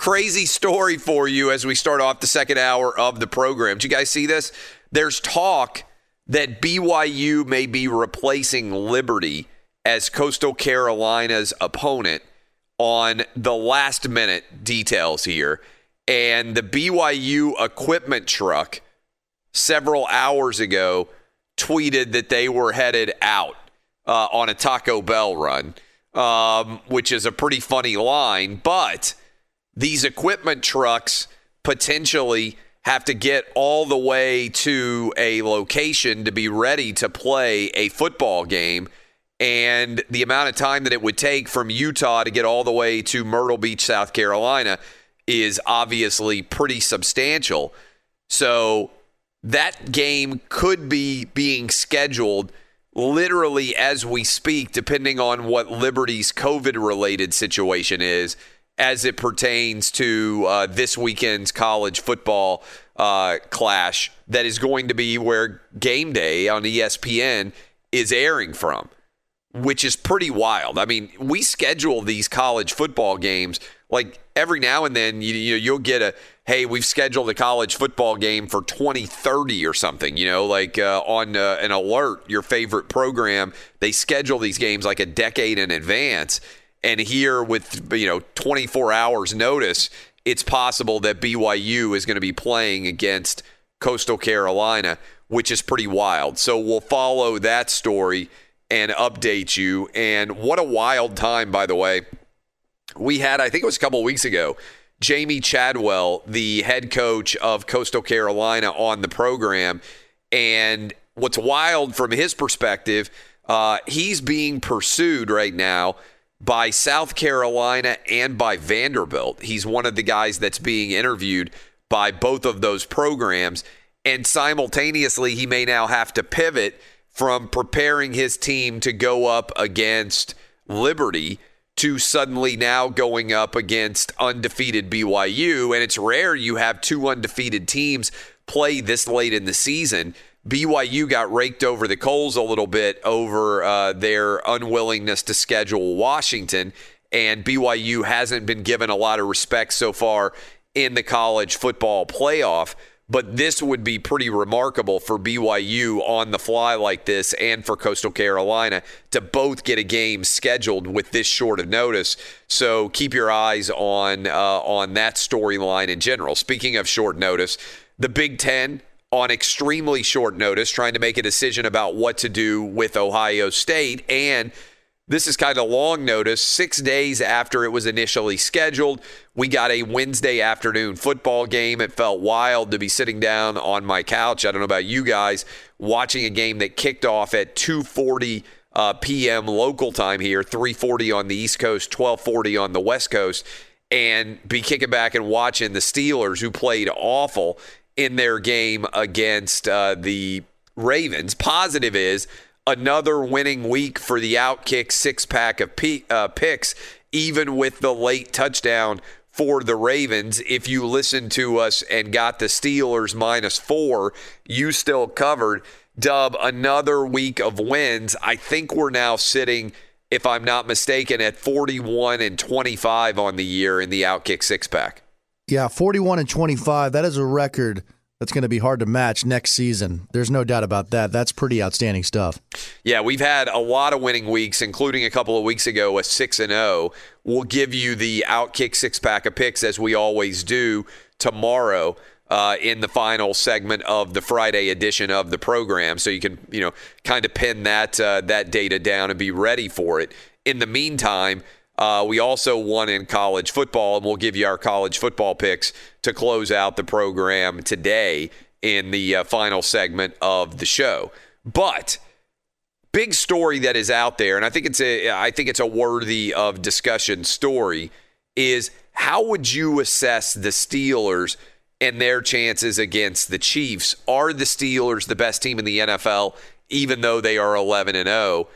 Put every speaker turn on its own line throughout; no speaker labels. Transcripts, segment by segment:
Crazy story for you as we start off the second hour of the program. Do you guys see this? There's talk that BYU may be replacing Liberty as Coastal Carolina's opponent on the last minute details here. And the BYU equipment truck several hours ago tweeted that they were headed out uh, on a Taco Bell run, um, which is a pretty funny line, but these equipment trucks potentially have to get all the way to a location to be ready to play a football game. And the amount of time that it would take from Utah to get all the way to Myrtle Beach, South Carolina, is obviously pretty substantial. So that game could be being scheduled literally as we speak, depending on what Liberty's COVID related situation is as it pertains to uh, this weekend's college football uh, clash that is going to be where game day on ESPN is airing from, which is pretty wild. I mean, we schedule these college football games like every now and then you, you you'll get a hey we've scheduled a college football game for 2030 or something you know like uh, on uh, an alert your favorite program they schedule these games like a decade in advance and here, with you know 24 hours notice, it's possible that BYU is going to be playing against Coastal Carolina, which is pretty wild. So we'll follow that story and update you. And what a wild time, by the way. We had, I think it was a couple weeks ago, Jamey Chadwell, the head coach of Coastal Carolina, on the program. And what's wild from his perspective, uh, he's being pursued right now by South Carolina and by Vanderbilt. He's one of the guys that's being interviewed by both of those programs. And simultaneously, he may now have to pivot from preparing his team to go up against Liberty to suddenly now going up against undefeated BYU. And it's rare you have two undefeated teams play this late in the season. BYU got raked over the coals a little bit over uh, their unwillingness to schedule Washington, and BYU hasn't been given a lot of respect so far in the college football playoff. but this would be pretty remarkable for BYU on the fly like this and for Coastal Carolina to both get a game scheduled with this short of notice. So keep your eyes on uh, on that storyline in general. Speaking of short notice, the Big Ten on extremely short notice trying to make a decision about what to do with Ohio State and this is kind of long notice. Six days after it was initially scheduled, we got a Wednesday afternoon football game. It felt wild to be sitting down on my couch. I don't know about you guys, watching a game that kicked off at 2:40 uh, p.m. local time here, 3:40 on the East Coast, 12:40 on the West Coast, and be kicking back and watching the Steelers, who played awful in their game against uh, the Ravens. Positive is another winning week for the Outkick six pack of p- uh, picks, even with the late touchdown for the Ravens. If you listened to us and got the Steelers minus four, you still covered. Dub, another week of wins. I think we're now sitting, if I'm not mistaken, at 41 and 25 on the year in the Outkick six pack.
Yeah, 41 and 25. That is a record that's going to be hard to match next season. There's no doubt about that. That's pretty outstanding stuff.
Yeah, we've had a lot of winning weeks, including a couple of weeks ago a six and zero. We'll give you the outkick six pack of picks as we always do tomorrow. Uh, in the final segment of the Friday edition of the program, so you can you know kind of pin that uh, that data down and be ready for it. In the meantime, uh, we also won in college football, and we'll give you our college football picks to close out the program today in the uh, final segment of the show. But big story that is out there, and I think it's a I think it's a worthy of discussion story. Is how would you assess the Steelers and their chances against the Chiefs? Are the Steelers the best team in the NFL, even though they are 11 and 0?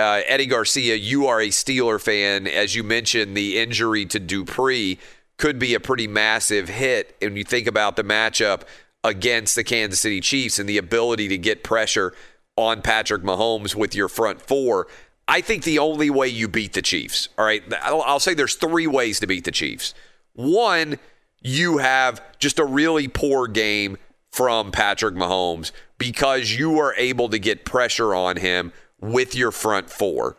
Uh, Eddie Garcia, you are a Steeler fan. As you mentioned, the injury to Dupree could be a pretty massive hit. And you think about the matchup against the Kansas City Chiefs and the ability to get pressure on Patrick Mahomes with your front four. I think the only way you beat the Chiefs, all right, I'll, I'll say there's three ways to beat the Chiefs. One, you have just a really poor game from Patrick Mahomes because you are able to get pressure on him with your front four.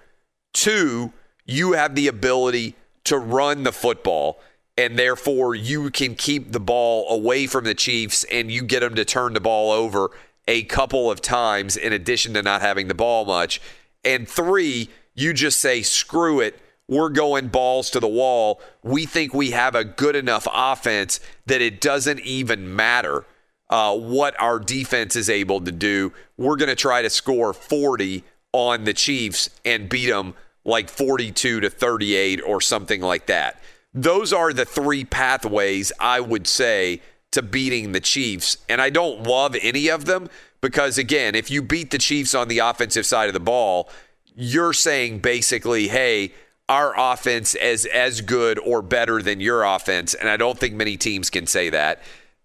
Two, you have the ability to run the football, and therefore you can keep the ball away from the Chiefs and you get them to turn the ball over a couple of times in addition to not having the ball much. And three, you just say, screw it. We're going balls to the wall. We think we have a good enough offense that it doesn't even matter uh, what our defense is able to do. We're going to try to score 40 on the Chiefs and beat them like 42 to 38 or something like that. Those are the three pathways I would say to beating the Chiefs. And I don't love any of them because, again, if you beat the Chiefs on the offensive side of the ball, you're saying basically, hey, our offense is as good or better than your offense. And I don't think many teams can say that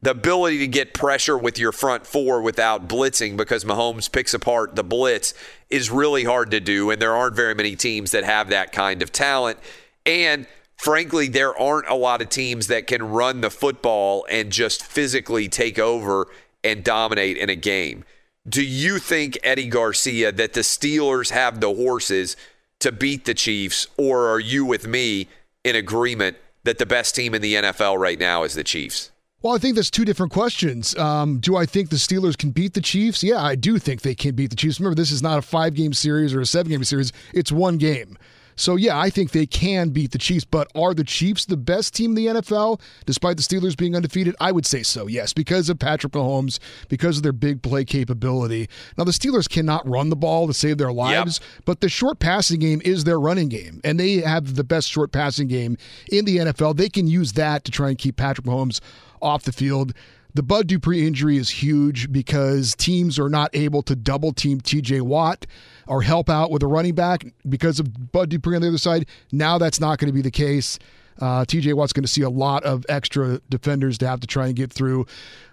the ability to get pressure with your front four without blitzing because Mahomes picks apart the blitz is really hard to do. And there aren't very many teams that have that kind of talent. And frankly, there aren't a lot of teams that can run the football and just physically take over and dominate in a game. Do you think, Eddie Garcia, that the Steelers have the horses to beat the Chiefs, or are you with me in agreement that the best team in the NFL right now is the Chiefs?
Well, I think that's two different questions. Um, do I think the Steelers can beat the Chiefs? Yeah, I do think they can beat the Chiefs. Remember, this is not a five game series or a seven game series, it's one game. So, yeah, I think they can beat the Chiefs, but are the Chiefs the best team in the NFL, despite the Steelers being undefeated? I would say so, yes, because of Patrick Mahomes, because of their big play capability. Now, the Steelers cannot run the ball to save their lives, yep. but the short passing game is their running game, and they have the best short passing game in the NFL. They can use that to try and keep Patrick Mahomes off the field. The Bud Dupree injury is huge because teams are not able to double team TJ Watt or help out with a running back because of Bud Dupree on the other side. Now that's not going to be the case. Uh, TJ Watt's going to see a lot of extra defenders to have to try and get through.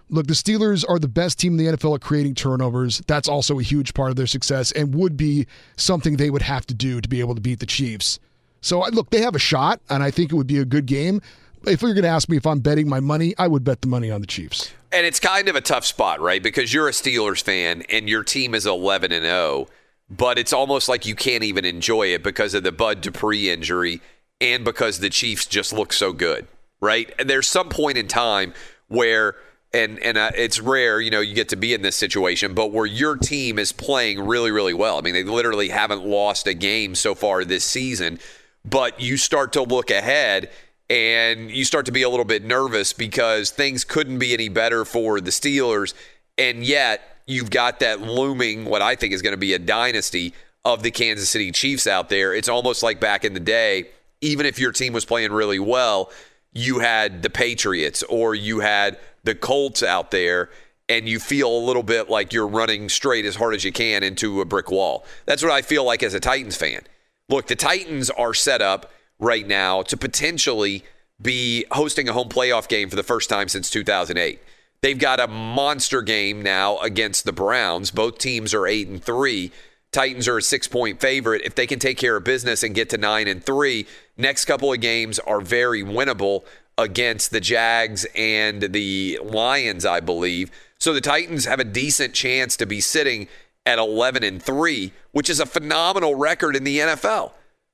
Look, the Steelers are the best team in the NFL at creating turnovers. That's also a huge part of their success and would be something they would have to do to be able to beat the Chiefs. So, look, they have a shot, and I think it would be a good game if you're going to ask me if I'm betting my money, I would bet the money on the Chiefs.
And it's kind of a tough spot, right? Because you're a Steelers fan and your team is 11 and 0, but it's almost like you can't even enjoy it because of the Bud Dupree injury and because the Chiefs just look so good, right? And there's some point in time where and and uh, it's rare, you know, you get to be in this situation, but where your team is playing really really well. I mean, they literally haven't lost a game so far this season, but you start to look ahead and you start to be a little bit nervous because things couldn't be any better for the Steelers and yet you've got that looming what I think is going to be a dynasty of the Kansas City Chiefs out there. It's almost like back in the day, even if your team was playing really well, you had the Patriots or you had the Colts out there and you feel a little bit like you're running straight as hard as you can into a brick wall. That's what I feel like as a Titans fan. Look, the Titans are set up right now to potentially be hosting a home playoff game for the first time since 2008. They've got a monster game now against the Browns. Both teams are 8 and 3. Titans are a 6-point favorite. If they can take care of business and get to 9 and 3, next couple of games are very winnable against the Jags and the Lions, I believe. So the Titans have a decent chance to be sitting at 11 and 3, which is a phenomenal record in the NFL.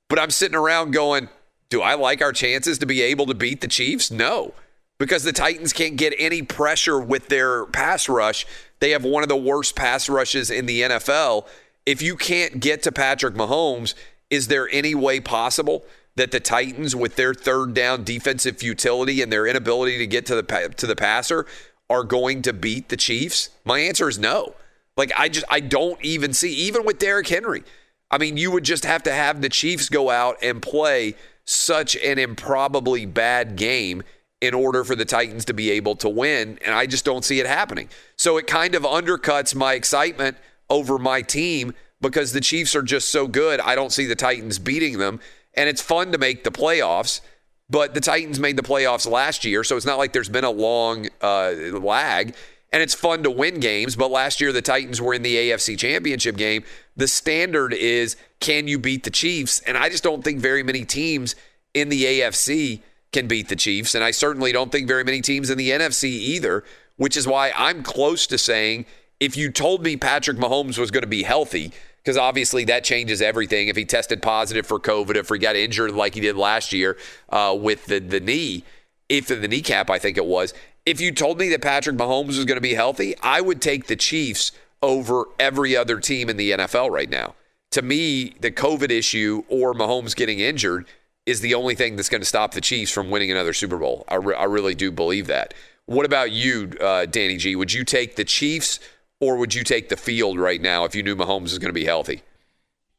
But I'm sitting around going, do I like our chances to be able to beat the Chiefs? No, because the Titans can't get any pressure with their pass rush. They have one of the worst pass rushes in the NFL. If you can't get to Patrick Mahomes, is there any way possible that the Titans, with their third down defensive futility and their inability to get to the to the passer, are going to beat the Chiefs? My answer is no. Like I just I don't even see even with Derrick Henry. I mean, you would just have to have the Chiefs go out and play such an improbably bad game in order for the Titans to be able to win, and I just don't see it happening. So it kind of undercuts my excitement over my team because the Chiefs are just so good. I don't see the Titans beating them and it's fun to make the playoffs. But the Titans made the playoffs last year, so it's not like there's been a long uh, lag. And it's fun to win games, but last year the Titans were in the AFC Championship game. The standard is can you beat the Chiefs? And I just don't think very many teams in the AFC can beat the Chiefs. And I certainly don't think very many teams in the NFC either, which is why I'm close to saying if you told me Patrick Mahomes was going to be healthy, because obviously that changes everything. If he tested positive for COVID, if he got injured like he did last year uh, with the, the knee, if the kneecap, I think it was. If you told me that Patrick Mahomes was going to be healthy, I would take the Chiefs over every other team in the NFL right now. To me, the COVID issue or Mahomes getting injured is the only thing that's going to stop the Chiefs from winning another Super Bowl. I, re- I really do believe that. What about you, uh, Danny G? Would you take the Chiefs or would you take the field right now if you knew Mahomes is going to be healthy?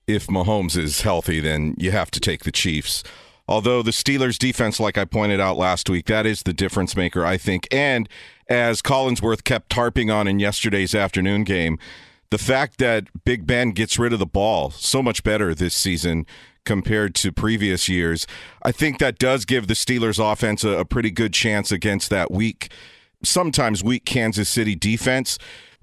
If Mahomes is healthy, then you have to take the Chiefs. Although the Steelers' defense, like I pointed out last week, that is the difference maker, I think. And as Collinsworth kept harping on in yesterday's afternoon game, the fact that Big Ben gets rid of the ball so much better this season compared to previous years, I think that does give the Steelers' offense a, a pretty good chance against that weak, sometimes weak Kansas City defense.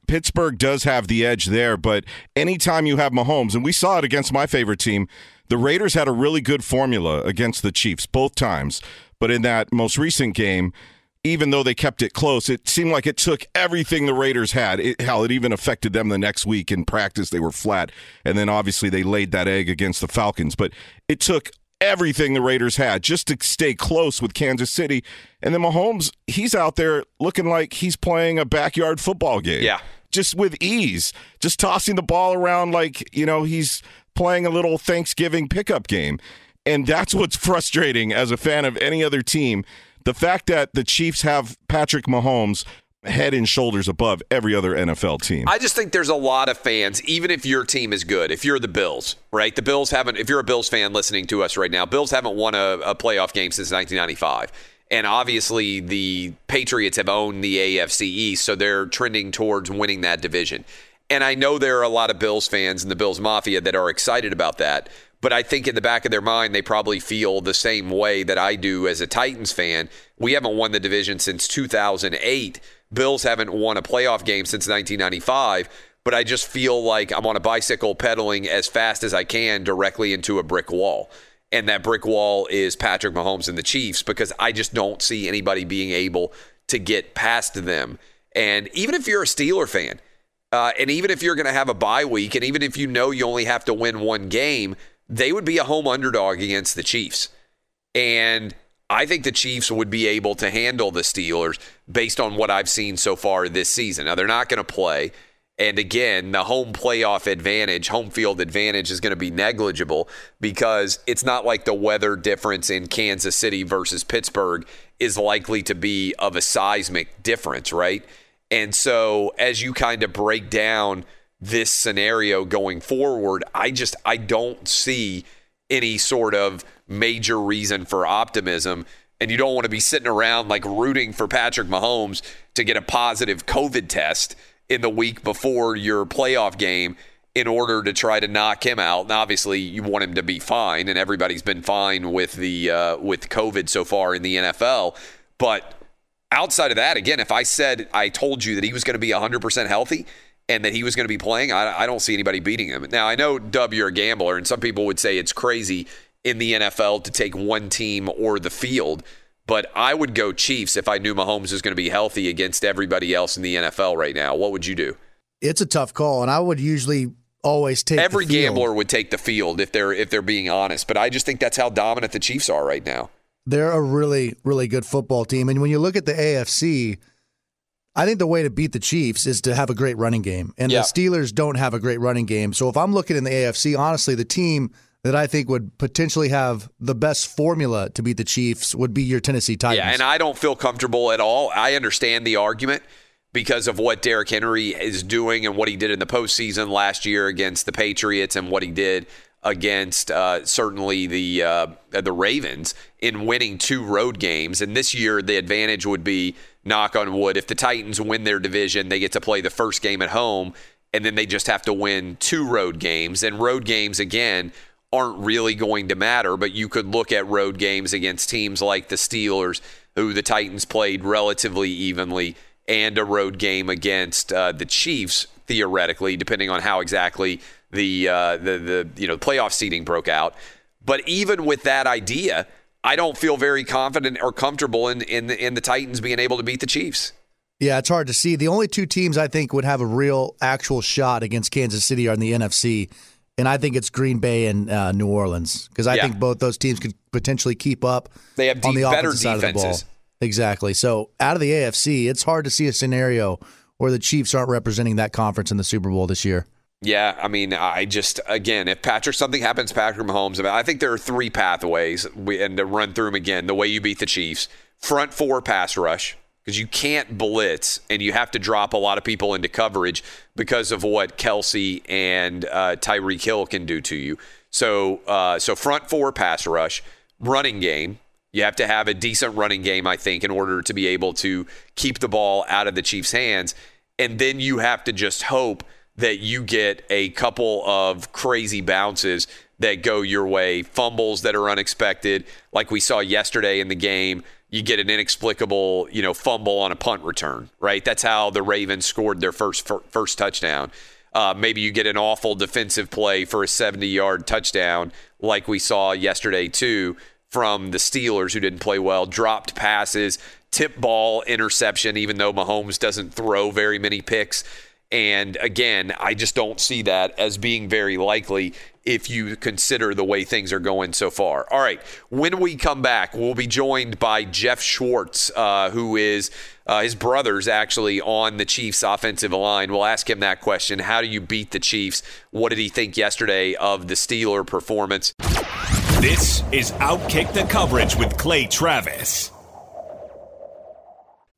Pittsburgh does have the edge there, but anytime you have Mahomes, and we saw it against my favorite team, the Raiders had a really good formula against the Chiefs both times. But in that most recent game, even though they kept it close, it seemed like it took everything the Raiders had. It, hell, it even affected them the next week in practice. They were flat. And then obviously they laid that egg against the Falcons. But it took everything the Raiders had just to stay close with Kansas City. And then Mahomes, he's out there looking like he's playing a backyard football game.
Yeah.
Just with ease, just tossing the ball around like, you know, he's playing a little Thanksgiving pickup game. And that's what's frustrating as a fan of any other team. The fact that the Chiefs have Patrick Mahomes head and shoulders above every other NFL team.
I just think there's a lot of fans, even if your team is good, if you're the Bills, right? The Bills haven't, if you're a Bills fan listening to us right now, Bills haven't won a, a playoff game since 1995. And obviously, the Patriots have owned the AFC East, so they're trending towards winning that division. And I know there are a lot of Bills fans in the Bills Mafia that are excited about that. But I think in the back of their mind, they probably feel the same way that I do as a Titans fan. We haven't won the division since 2008. Bills haven't won a playoff game since 1995. But I just feel like I'm on a bicycle pedaling as fast as I can directly into a brick wall. And that brick wall is Patrick Mahomes and the Chiefs because I just don't see anybody being able to get past them. And even if you're a Steeler fan, uh, and even if you're going to have a bye week, and even if you know you only have to win one game, they would be a home underdog against the Chiefs. And I think the Chiefs would be able to handle the Steelers based on what I've seen so far this season. Now, they're not going to play. And again, the home playoff advantage, home field advantage is going to be negligible because it's not like the weather difference in Kansas City versus Pittsburgh is likely to be of a seismic difference, right? And so as you kind of break down this scenario going forward, I just I don't see any sort of major reason for optimism and you don't want to be sitting around like rooting for Patrick Mahomes to get a positive COVID test in the week before your playoff game in order to try to knock him out. And obviously, you want him to be fine, and everybody's been fine with the uh, with COVID so far in the NFL. But outside of that, again, if I said I told you that he was going to be 100% healthy and that he was going to be playing, I, I don't see anybody beating him. Now, I know Dub, you're a gambler, and some people would say it's crazy in the NFL to take one team or the field. But I would go Chiefs if I knew Mahomes was going to be healthy against everybody else in the NFL right now. What would you do?
It's a tough call, and I would usually always take
every
the field.
gambler would take the field if they're if they're being honest. But I just think that's how dominant the Chiefs are right now.
They're a really, really good football team, and when you look at the AFC, I think the way to beat the Chiefs is to have a great running game, and
Yeah.
the Steelers don't have a great running game. So if I'm looking in the AFC, honestly, the team that I think would potentially have the best formula to beat the Chiefs would be your Tennessee Titans.
Yeah, and I don't feel comfortable at all. I understand the argument because of what Derrick Henry is doing and what he did in the postseason last year against the Patriots and what he did against uh, certainly the uh, the Ravens in winning two road games. And this year, the advantage would be knock on wood if the Titans win their division, they get to play the first game at home, and then they just have to win two road games. And road games again aren't really going to matter, but you could look at road games against teams like the Steelers, who the Titans played relatively evenly, and a road game against uh, the Chiefs, theoretically, depending on how exactly the uh, the the you know playoff seating broke out. But even with that idea, I don't feel very confident or comfortable in in the, in the Titans being able to beat the Chiefs.
Yeah, it's hard to see. The only two teams I think would have a real, actual shot against Kansas City are in the NFC, and I think it's Green Bay and uh, New Orleans because I
Yeah.
think both those teams could potentially keep up.
They have
on the
better
offensive side of the ball. Exactly. So out of the AFC, it's hard to see a scenario where the Chiefs aren't representing that conference in the Super Bowl this year.
Yeah, I mean, I just again, if Patrick something happens, Patrick Mahomes. I, think there are three pathways, and to run through them again. The way you beat the Chiefs: front four pass rush, because you can't blitz, and you have to drop a lot of people into coverage because of what Kelsey and uh, Tyreek Hill can do to you. So, uh, so front four pass rush, running game. You have to have a decent running game, I think, in order to be able to keep the ball out of the Chiefs' hands. And then you have to just hope that you get a couple of crazy bounces that go your way, fumbles that are unexpected, like we saw yesterday in the game. You get an inexplicable, you know, fumble on a punt return, right? That's how the Ravens scored their first first touchdown. Uh, maybe you get an awful defensive play for a 70-yard touchdown, like we saw yesterday too from the Steelers, who didn't play well, dropped passes, tip ball interception, even though Mahomes doesn't throw very many picks. And again, I just don't see that as being very likely if you consider the way things are going so far. All right, when we come back, we'll be joined by Jeff Schwartz, uh, who is uh, his brother's actually on the Chiefs' offensive line. We'll ask him that question How do you beat the Chiefs? What did he think yesterday of the Steeler performance?
This is Outkick the Coverage with Clay Travis.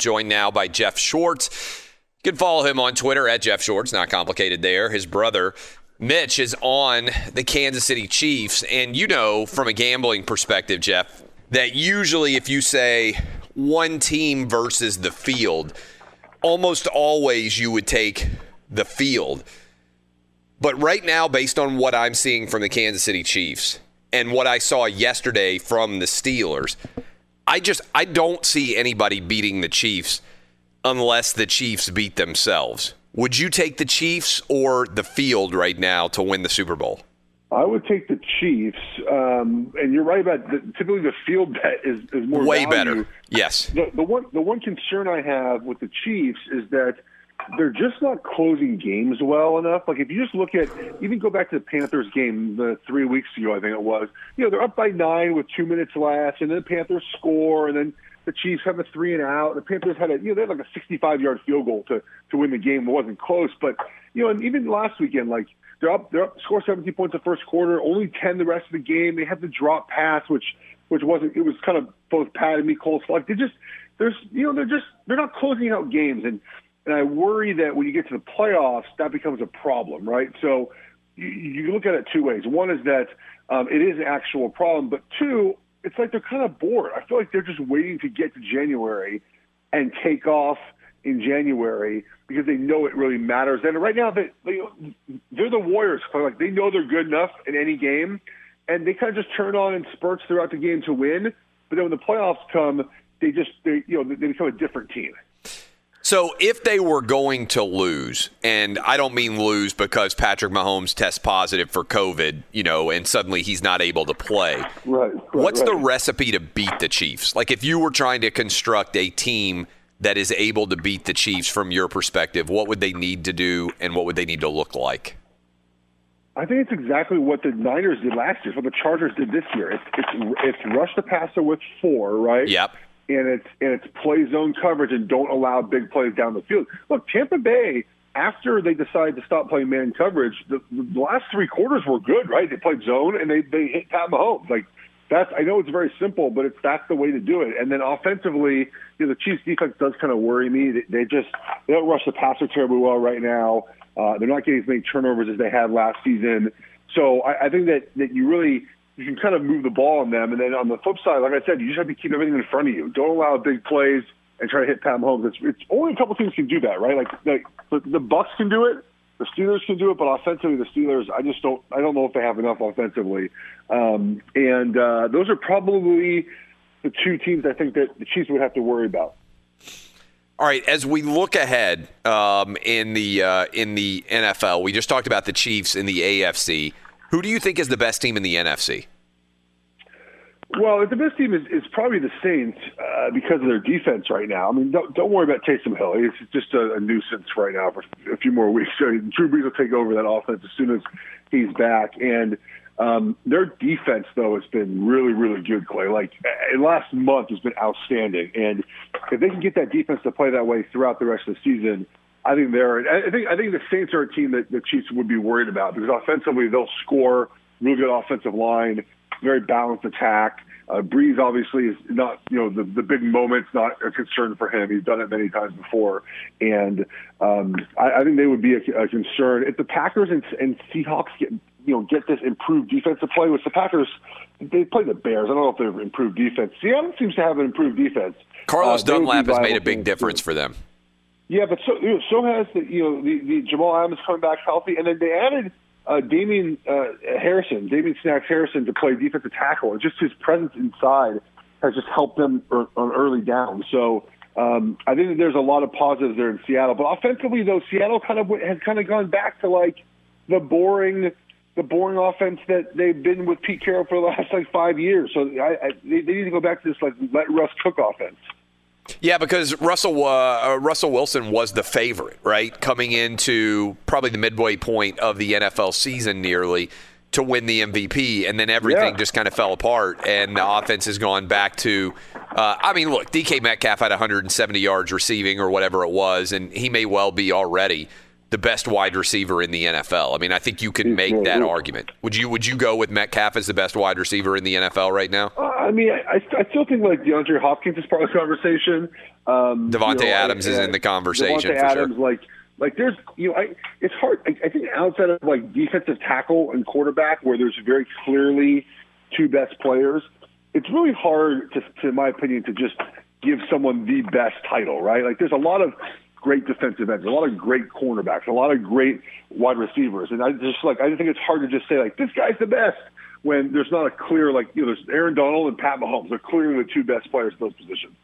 Joined now by Jeff Schwartz. You can follow him on Twitter at Jeff Schwartz. Not complicated there. His brother Mitch is on the Kansas City Chiefs, and you know from a gambling perspective, Jeff, that usually if you say one team versus the field, almost always you would take the field. But right now, based on what I'm seeing from the Kansas City Chiefs and what I saw yesterday from the Steelers, I just I don't see anybody beating the Chiefs unless the Chiefs beat themselves. Would you take the Chiefs or the field right now to win the Super Bowl?
I would take the Chiefs, um, and you're right about the, typically the field bet is, is more
way
value.
better. Yes.
The, the one the one concern I have with the Chiefs is that they're just not closing games well enough. Like if you just look at even go back to the Panthers game the three weeks ago, I think it was. You know they're up by nine with two minutes left, and then the Panthers score, and then the Chiefs have a three and out. The Panthers had a you know they had like a 65 yard field goal to to win the game. It wasn't close, but you know and even last weekend like they're up, they're up, score 17 points the first quarter, only 10 the rest of the game. They had the drop pass, which which wasn't. It was kind of both Pat and me cold like they just there's you know they're just they're not closing out games and and I worry that when you get to the playoffs that becomes a problem, right? So you, you look at it two ways. One is that um, it is an actual problem, but two, it's like they're kind of bored. I feel like they're just waiting to get to January and take off in January because they know it really matters. And right now, they, they they're the Warriors. Like they know they're good enough in any game, and they kind of just turn on in spurts throughout the game to win. But then when the playoffs come, they just they you know they become a different team.
So if they were going to lose, and I don't mean lose because Patrick Mahomes tests positive for COVID, you know, and suddenly he's not able to play.
Right. right
What's
right.
the recipe to beat the Chiefs? Like if you were trying to construct a team that is able to beat the Chiefs from your perspective, what would they need to do and what would they need to look like?
I think it's exactly what the Niners did last year. What the Chargers did this year. It's it's it's rush the passer with four, right?
Yep.
And it's and it's play zone coverage and don't allow big plays down the field. Look, Tampa Bay after they decided to stop playing man coverage, the, the last three quarters were good, right? They played zone and they they hit Pat Mahomes. Like that's I know it's very simple, but it's that's the way to do it. And then offensively, you know, the Chiefs defense does kind of worry me. They, they just they don't rush the passer terribly well right now. Uh, they're not getting as many turnovers as they had last season. So I, I think that that you really you can kind of move the ball on them. And then on the flip side, like I said, you just have to keep everything in front of you. Don't allow big plays and try to hit Pat Mahomes. It's, it's only a couple teams can do that, right? Like, like the, Bucks can do it. The Steelers can do it, but offensively, the Steelers, I just don't, I don't know if they have enough offensively. Um, and uh, those are probably the two teams I think that the Chiefs would have to worry about.
All right, as we look ahead um, in the uh, in the NFL, we just talked about the Chiefs in the AFC. Who do you think is the best team in the NFC?
Well, the best team is, is probably the Saints uh, because of their defense right now. I mean, don't, don't worry about Taysom Hill. He's just a, a nuisance right now for a few more weeks. So Drew Brees will take over that offense as soon as he's back. And um, their defense, though, has been really, really good, Clay. Like, last month has been outstanding. And if they can get that defense to play that way throughout the rest of the season, I think they're. I think I think the Saints are a team that the Chiefs would be worried about because offensively they'll score, real good offensive line, very balanced attack. Uh, Brees obviously is not, you know, the, the big moment's not a concern for him. He's done it many times before, and um, I, I think they would be a, a concern if the Packers and, and Seahawks get, you know, get this improved defensive play. Which the Packers, they play the Bears. I don't know if they've improved defense. Seattle seems to have an improved defense.
Carlos
Uh, they would be
Dunlap has made a big difference for them.
Yeah, but so you know, so has the you know the, the Jamal Adams coming back healthy, and then they added uh, Damian uh, Harrison, Damian Snacks Harrison, to play defensive tackle, just his presence inside has just helped them er, on early down. So um, I think there's a lot of positives there in Seattle, but offensively though, Seattle kind of went- has kind of gone back to like the boring. The boring offense that they've been with Pete Carroll for the last like five years, so I, I, they need to go back to this like let Russ cook offense.
Yeah, because Russell uh, uh, Russell Wilson was the favorite, right, coming into probably the midway point of the NFL season, nearly to win the MVP, and then everything
Yeah.
just kind of fell apart, and the offense has gone back to. Uh, I mean, look, DK Metcalf had 170 yards receiving or whatever it was, and he may well be already the best wide receiver in the NFL. I mean, I think you can make that argument. Would you Would you go with Metcalf as the best wide receiver in the NFL right now?
Uh, I mean, I, I I still think like DeAndre Hopkins is part of the conversation. Um,
Davante
you know,
Adams is
uh,
in the conversation
Davante
for sure.
Like, like there's, you know, I, it's hard. I, I think outside of like defensive tackle and quarterback, where there's very clearly two best players, it's really hard to, to in my opinion, to just give someone the best title, right? Like, there's a lot of great defensive ends, a lot of great cornerbacks, a lot of great wide receivers, and I just like I think it's hard to just say like this guy's the best when there's not a clear like you know there's Aaron Donald and Pat Mahomes. They're clearly the two best players in those positions.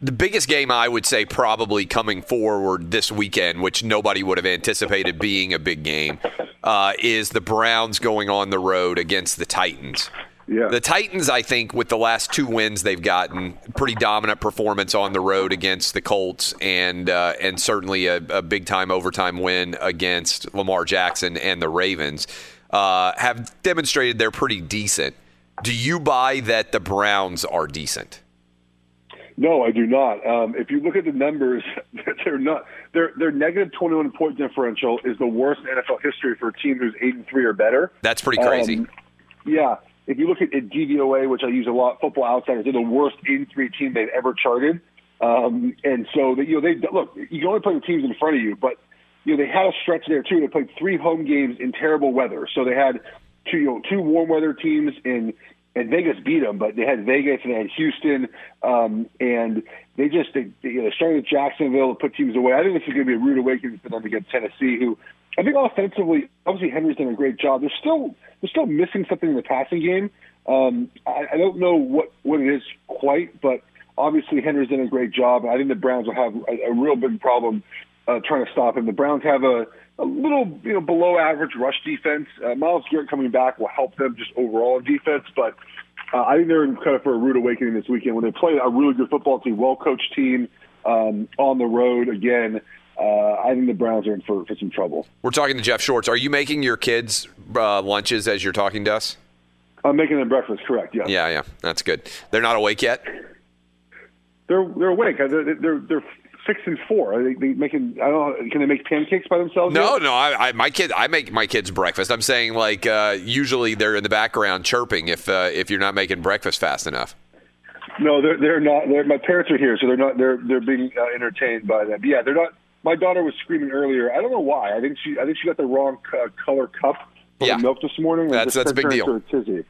The biggest game I would say probably coming forward this weekend, which nobody would have anticipated being a big game, uh, is the Browns going on the road against the Titans.
Yeah.
The Titans, I think, with the last two wins they've gotten, pretty dominant performance on the road against the Colts, and uh, and certainly a, a big time overtime win against Lamar Jackson and the Ravens, uh, have demonstrated they're pretty decent. Do you buy that the Browns are decent?
No, I do not. Um, if you look at the numbers, they're not. their their negative 21 point differential is the worst in NFL history for a team who's eight and three or better.
That's pretty crazy.
Um, yeah, if you look at, at DVOA, which I use a lot, Football Outsiders, they're the worst and three team they've ever charted. Um, and so they, you know they look. You can only play the teams in front of you, but you know they had a stretch there too. They played three home games in terrible weather. So they had two you know two warm weather teams in and Vegas beat them, but they had Vegas and they had Houston, um, and they just they, they, you know, started with Jacksonville put teams away. I think this is going to be a rude awakening for them against Tennessee, who I think offensively, obviously Henry's done a great job. They're still they're still missing something in the passing game. Um, I, I don't know what what it is quite, but obviously Henry's done a great job. I think the Browns will have a, a real big problem uh, trying to stop him. The Browns have a, a little you know below average rush defense. Uh, Myles Garrett coming back will help them just overall defense, but uh, I think they're in kind of for a rude awakening this weekend when they play a really good football team, well coached team um, on the road again. Uh, I think the Browns are in for, for some trouble.
We're talking to Geoff Schwartz. Are you making your kids uh, lunches as you're talking to us?
I'm making them breakfast, correct? Yeah.
Yeah, yeah, that's good. They're not awake yet.
They're they're awake. They're they're, they're six and four. Are they, they making? I don't know. Can they make pancakes by themselves?
No,
yet?
no. I, I my kid. I make my kids breakfast. I'm saying like uh, usually they're in the background chirping if uh, if you're not making breakfast fast enough.
No, they're they're not. They're, my parents are here, so they're not. They're they're being uh, entertained by them. But yeah, they're not. My daughter was screaming earlier. I don't know why. I think she I think she got the wrong uh, color cup for
Yeah.
milk this morning.
That's- that's a big deal.
a.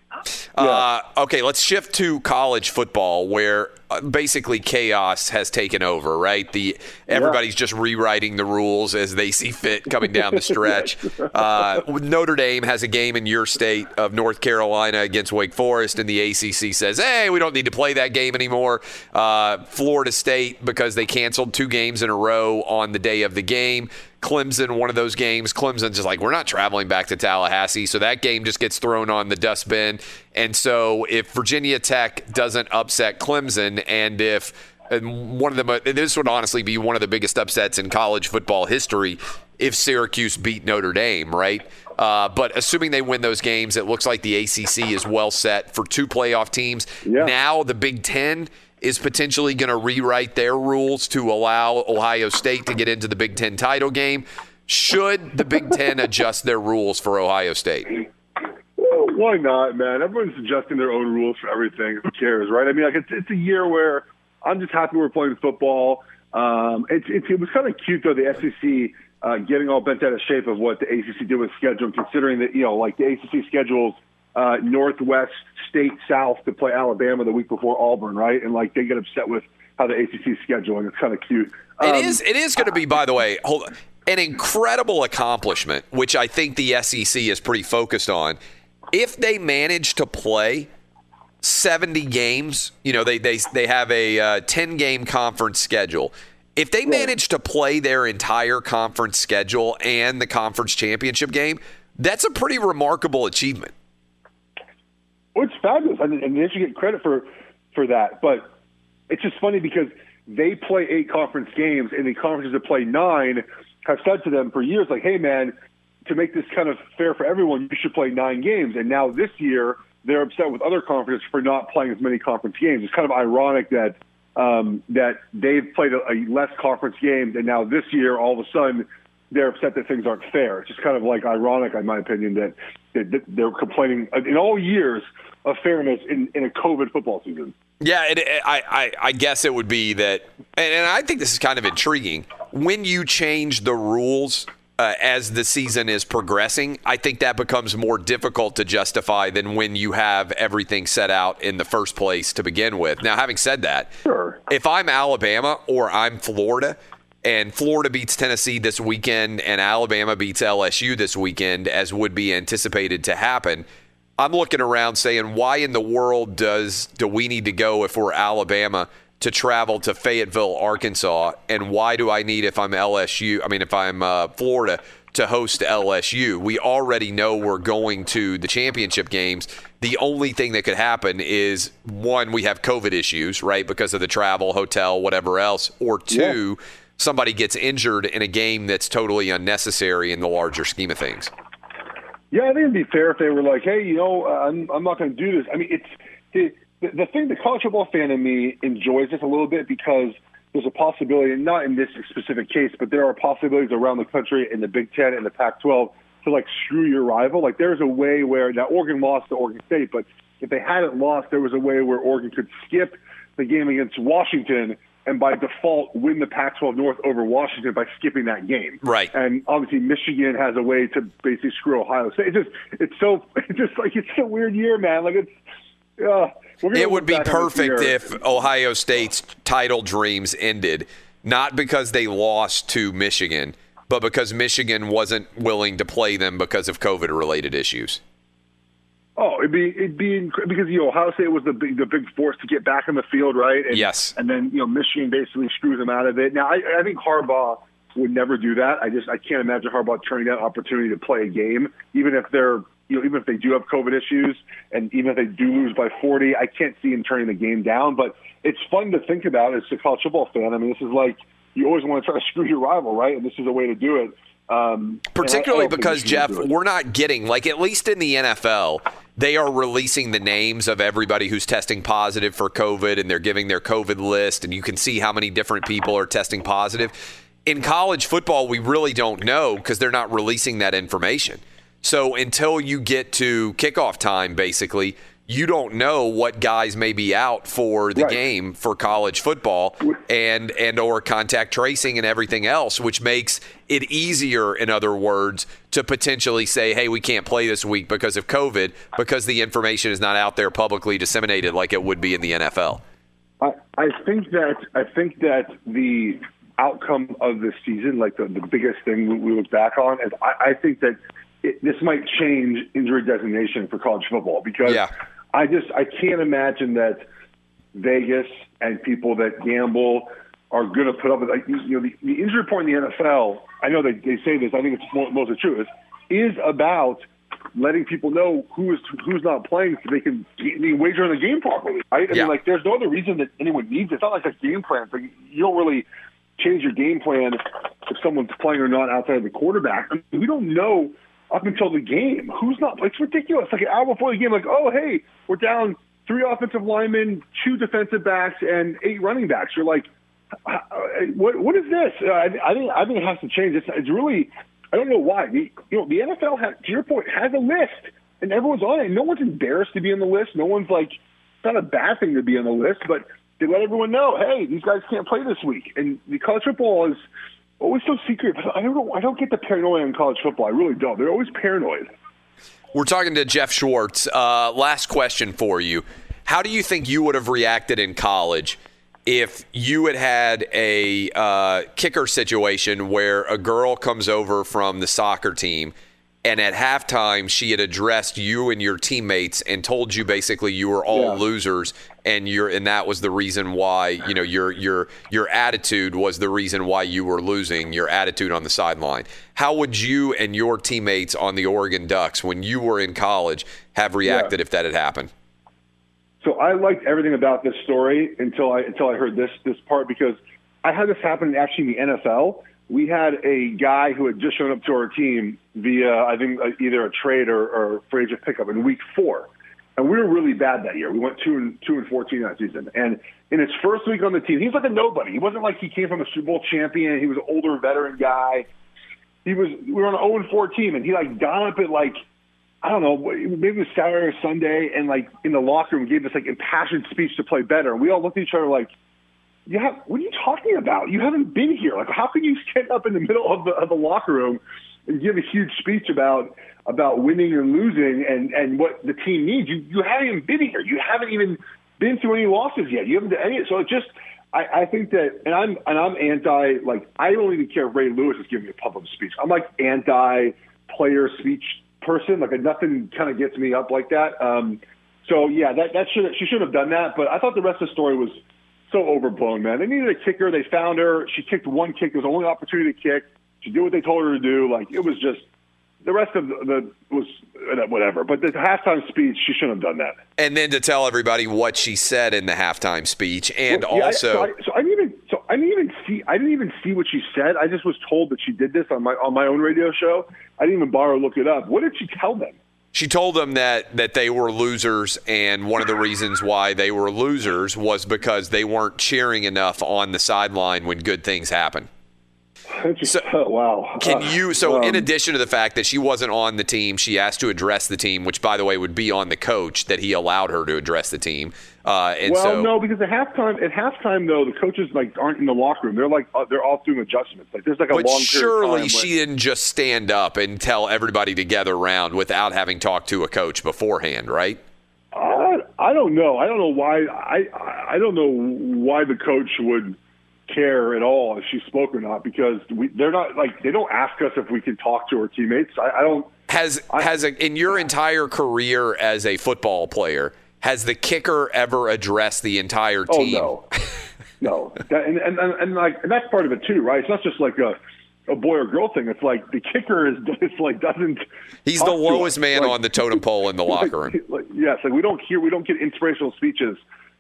Uh, okay, let's shift to college football, where basically chaos has taken over. Right, the everybody's just rewriting the rules as they see fit coming down the stretch. uh, Notre Dame has a game in your state of North Carolina against Wake Forest, and the ACC says, "Hey, we don't need to play that game anymore." Uh, Florida State because they canceled two games in a row on the day of the game. Clemson, one of those games. Clemson's just like, we're not traveling back to Tallahassee. So that game just gets thrown on the dustbin. And so if Virginia Tech doesn't upset Clemson, and if and one of the this would honestly be one of the biggest upsets in college football history if Syracuse beat Notre Dame, right? Uh, but assuming they win those games, it looks like the ACC is well set for two playoff teams. Now the Big Ten is potentially going to rewrite their rules to allow Ohio State to get into the Big Ten title game. Should the Big Ten adjust their rules for Ohio State?
Why not, man? Everyone's adjusting their own rules for everything. Who cares, right? I mean, like it's it's a year where I'm just happy we're playing football. Um, it's, it's it was kind of cute though the SEC uh, getting all bent out of shape of what the ACC did with scheduling, considering that you know like the ACC schedules uh, Northwest, State, South to play Alabama the week before Auburn, right? And like they get upset with how the ACC is scheduling. It's kind of cute. Um,
It is. It is going to be, by the way, hold, on, an incredible accomplishment, which I think the SEC is pretty focused on. If they manage to play 70 games, you know, they they they have a uh, 10 game conference schedule. If they manage to play their entire conference schedule and the conference championship game, that's a pretty remarkable achievement.
Well, it's fabulous, and, and they should get credit for for that. But it's just funny because they play eight conference games, and the conferences that play nine have said to them for years, like, "Hey, man, to make this kind of fair for everyone, you should play nine games." And now this year, they're upset with other conferences for not playing as many conference games. It's kind of ironic that um, that they've played a, a less conference games, and now this year, all of a sudden, they're upset that things aren't fair. It's just kind of like ironic, in my opinion, that, that, that they're complaining in all years of fairness in, in a COVID football season.
Yeah, it, it- I, I, I guess it would be that, and, and I think this is kind of intriguing. When you change the rules uh, as the season is progressing, I think that becomes more difficult to justify than when you have everything set out in the first place to begin with. Now, having said that,
sure.
if I'm Alabama or I'm Florida, and Florida beats Tennessee this weekend and Alabama beats LSU this weekend, as would be anticipated to happen, I'm looking around saying, why in the world does do we need to go if we're Alabama to travel to Fayetteville, Arkansas, and why do I need if I'm LSU? I mean, if I'm uh, Florida to host LSU, we already know we're going to the championship games. The only thing that could happen is one, we have COVID issues, right, because of the travel, hotel, whatever else, or two. Somebody gets injured in a game that's totally unnecessary in the larger scheme of things.
Yeah, I think it'd be fair if they were like, "Hey, you know, uh, I'm I'm not going to do this." I mean, it's the, the the thing. The college football fan in me enjoys this a little bit because there's a possibility, and not in this specific case, but there are possibilities around the country in the Big Ten and the Pac-12 to like screw your rival. Like there's a way where now Oregon lost to Oregon State, but if they hadn't lost, there was a way where Oregon could skip the game against Washington and by default win the Pac-12 North over Washington by skipping that game.
Right.
And obviously Michigan has a way to basically screw Ohio State. It's just it's so it's just like it's a weird year, man. Like it's uh,
It would be
back on this
perfect if Ohio State's title dreams ended, not because they lost to Michigan, but because Michigan wasn't willing to play them because of COVID related issues.
Oh, it'd be it'd be inc- because you know Ohio State was the big the big force to get back in the field, right? And,
Yes.
And then you know Michigan basically screws them out of it. Now I, I think Harbaugh would never do that. I just I can't imagine Harbaugh turning that opportunity to play a game, even if they're you know even if they do have COVID issues and even if they do lose by 40, I can't see him turning the game down. But it's fun to think about as a college football fan. I mean, this is like you always want to try to screw your rival, right? And this is a way to do it. Um, and I- I
Particularly because Geoff,
would do it.
we're not getting like at least in the NFL, they are releasing the names of everybody who's testing positive for COVID, and they're giving their COVID list, and you can see how many different people are testing positive. In college football, we really don't know because they're not releasing that information. So until you get to kickoff time, basically, you don't know what guys may be out for the
Right.
game for college football and and or contact tracing and everything else, which makes it easier, in other words, to potentially say, hey, we can't play this week because of COVID, because the information is not out there publicly disseminated like it would be in the NFL.
I, I think that I think that the outcome of this season, like the, the biggest thing we, we look back on, is I, I think that it, this might change injury designation for college football because
Yeah.
I just I can't imagine that Vegas and people that gamble are going to put up with like you know the, the injury report in the NFL. I know they they say this. I think it's mo- mostly true. Is is about letting people know who is who's not playing so they can they wager on the game properly. Right? I
Yeah.
mean, like there's no other reason that anyone needs it. It's not like a game plan. So you don't really change your game plan if someone's playing or not outside of the quarterback. I mean, we don't know up until the game who's not. It's ridiculous. Like an hour before the game, like oh hey, we're down three offensive linemen, two defensive backs, and eight running backs. You're like, uh, what what is this? Uh, I, I think I think it has to change. It's, it's really I don't know why. The, you know the NFL has, to your point has a list and everyone's on it. No one's embarrassed to be on the list. No one's like it's not a bad thing to be on the list, but they let everyone know, hey, these guys can't play this week. And the college football is always so secret. But I don't know. I don't get the paranoia in college football. I really don't. They're always paranoid.
We're talking to Geoff Schwartz. Uh, last question for you. How do you think you would have reacted in college if you had had a uh, kicker situation where a girl comes over from the soccer team and at halftime she had addressed you and your teammates and told you basically you were all
Yeah.
losers and you're and that was the reason why you know your your your attitude was the reason why you were losing your attitude on the sideline how would you and your teammates on the Oregon Ducks when you were in college have reacted if that had happened
So I liked everything about this story until I until I heard this this part because I had this happen actually in the NFL. We had a guy who had just shown up to our team via I think uh, either a trade or, or free agent pickup in week four, and we were really bad that year. We went two and two and fourteen that season, and in his first week on the team, he's like a nobody. He wasn't like he came from a Super Bowl champion. He was an older veteran guy. He was we were on an 0 4 team, and he like got up at like I don't know, maybe it was Saturday or Sunday, and like in the locker room gave this like impassioned speech to play better. And we all looked at each other like, "You have what are you talking about? You haven't been here. Like, how can you stand up in the middle of the of the locker room and give a huge speech about about winning and losing and and what the team needs? You you haven't even been here. You haven't even been through any losses yet. You haven't done any. So it just." I, I think that, and I'm and I'm anti. Like I don't even care if Ray Lewis is giving me a public speech. I'm like anti player speech person. Like nothing kind of gets me up like that. Um, so yeah, that that should she shouldn't have done that. But I thought the rest of the story was so overblown, man. They needed a kicker. They found her. She kicked one kick. It was the only opportunity to kick. She did what they told her to do. Like it was just the rest of the, the was uh, whatever. But the halftime speech, she shouldn't have done that.
and then to tell everybody what she said in the halftime speech and
Well, yeah, I-
also
so, I, so I didn't even so I didn't even see I didn't even see what she said. I just was told that she did this on my on my own radio show. I didn't even bother to look it up. What did she tell them?
She told them that that they were losers, and one of the reasons why they were losers was because they weren't cheering enough on the sideline when good things happen.
So, wow.
Can
Uh,
you? So, in
um,
addition to the fact that she wasn't on the team, she asked to address the team, which, by the way, would be on the coach that he allowed her to address the team. Uh, and
well,
so,
no, because at halftime, at halftime though, the coaches like aren't in the locker room. They're like uh, they're all doing adjustments. Like there's like a
but
long
surely she didn't just stand up and tell everybody to gather around without having talked to a coach beforehand, right?
I, I don't know. I don't know why. I I don't know why the coach would care at all if she spoke or not because we they're not like they don't ask us if we can talk to our teammates. I, I don't.
Has has a, in your entire career as a football player, has the kicker ever addressed the entire team?
Oh
team?
no, no. That, and, and and and like and that's part of it too, right? It's not just like a a boy or girl thing. It's like the kicker is it's like doesn't.
He's the lowest man
Like-
on the totem pole in the locker room.
Like, yes, like we don't hear, we don't get inspirational speeches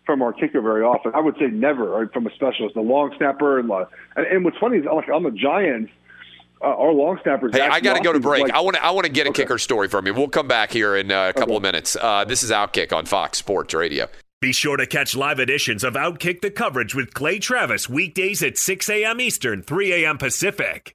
from our kicker very often. I would say never or from a specialist, the long snapper, and the- and, and what's funny is like on the Giants, uh, our long snappers.
Hey, I got to go to break.
Like,
I want to. I want to get a
Okay.
kicker story from you. We'll come back here in uh, a couple of minutes. Uh, this is Outkick on Fox Sports Radio.
Be sure to catch live editions of Outkick the coverage with Clay Travis weekdays at 6 a.m. Eastern, 3 a.m. Pacific.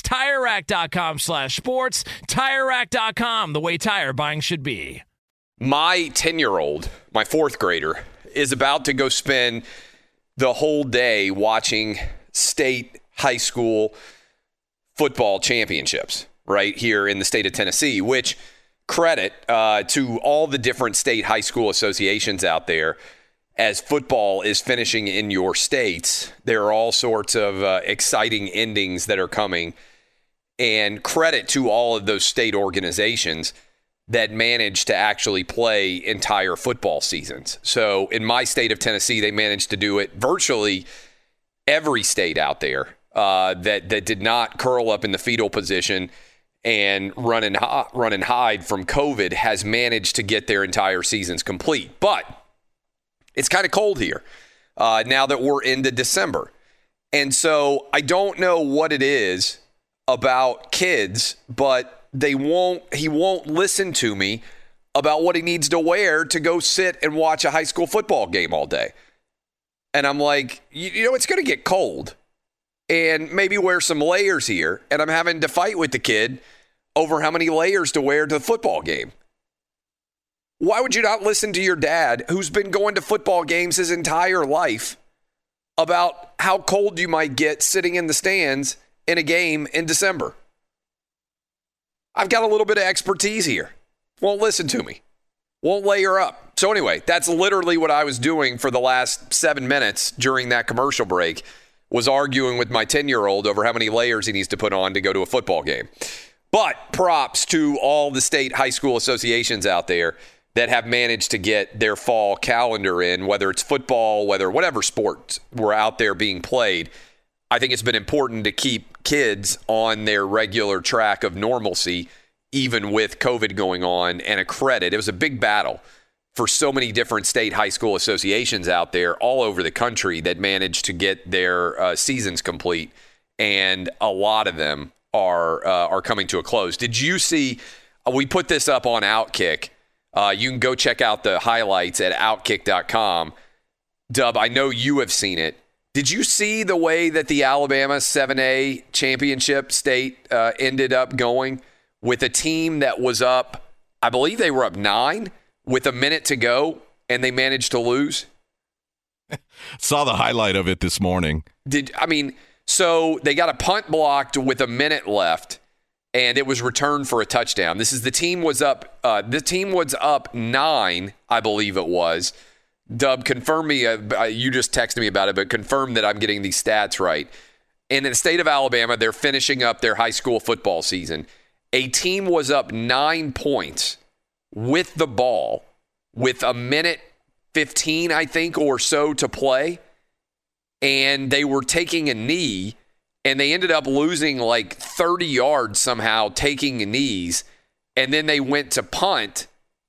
TireRack.com slash sports. TireRack.com, the way tire buying should be.
My 10 year old, my fourth grader, is about to go spend the whole day watching state high school football championships right here in the state of Tennessee, which credit uh, to all the different state high school associations out there. As football is finishing in your states, there are all sorts of uh, exciting endings that are coming. And credit to all of those state organizations that managed to actually play entire football seasons. So in my state of Tennessee, they managed to do it virtually every state out there uh, that that did not curl up in the fetal position and run and, run and hide from COVID has managed to get their entire seasons complete. But it's kind of cold here uh, now that we're into December. And so I don't know what it is about kids, but they won't he won't listen to me about what he needs to wear to go sit and watch a high school football game all day. And I'm like, you, you know, it's going to get cold. And maybe wear some layers here. And I'm having to fight with the kid over how many layers to wear to the football game. Why would you not listen to your dad, who's been going to football games his entire life, about how cold you might get sitting in the stands in a game in December? I've got a little bit of expertise here. Won't listen to me. Won't layer up. So, anyway, that's literally what I was doing for the last seven minutes during that commercial break was arguing with my 10 year old over how many layers he needs to put on to go to a football game. But props to all the state high school associations out there that have managed to get their fall calendar in, whether it's football, whether whatever sports were out there being played. I think it's been important to keep kids on their regular track of normalcy, even with COVID going on, and a credit. It was a big battle for so many different state high school associations out there all over the country that managed to get their uh, seasons complete, and a lot of them are uh, are coming to a close. Did you see? Uh, we put this up on Outkick. Uh, you can go check out the highlights at Outkick.com. Dub, I know you have seen it. Did you see the way that the Alabama 7A championship state uh, ended up going with a team that was up? I believe they were up nine with a minute to go, and they managed to lose.
Saw the highlight of it this morning.
Did I mean? So they got a punt blocked with a minute left, and it was returned for a touchdown. This is the team was up. Uh, the team was up nine, I believe it was. Dub, confirm me. Uh, you just texted me about it, but confirm that I'm getting these stats right. in the state of Alabama, they're finishing up their high school football season. A team was up nine points with the ball with a minute 15, I think, or so to play. And they were taking a knee and they ended up losing like 30 yards somehow taking knees. And then they went to punt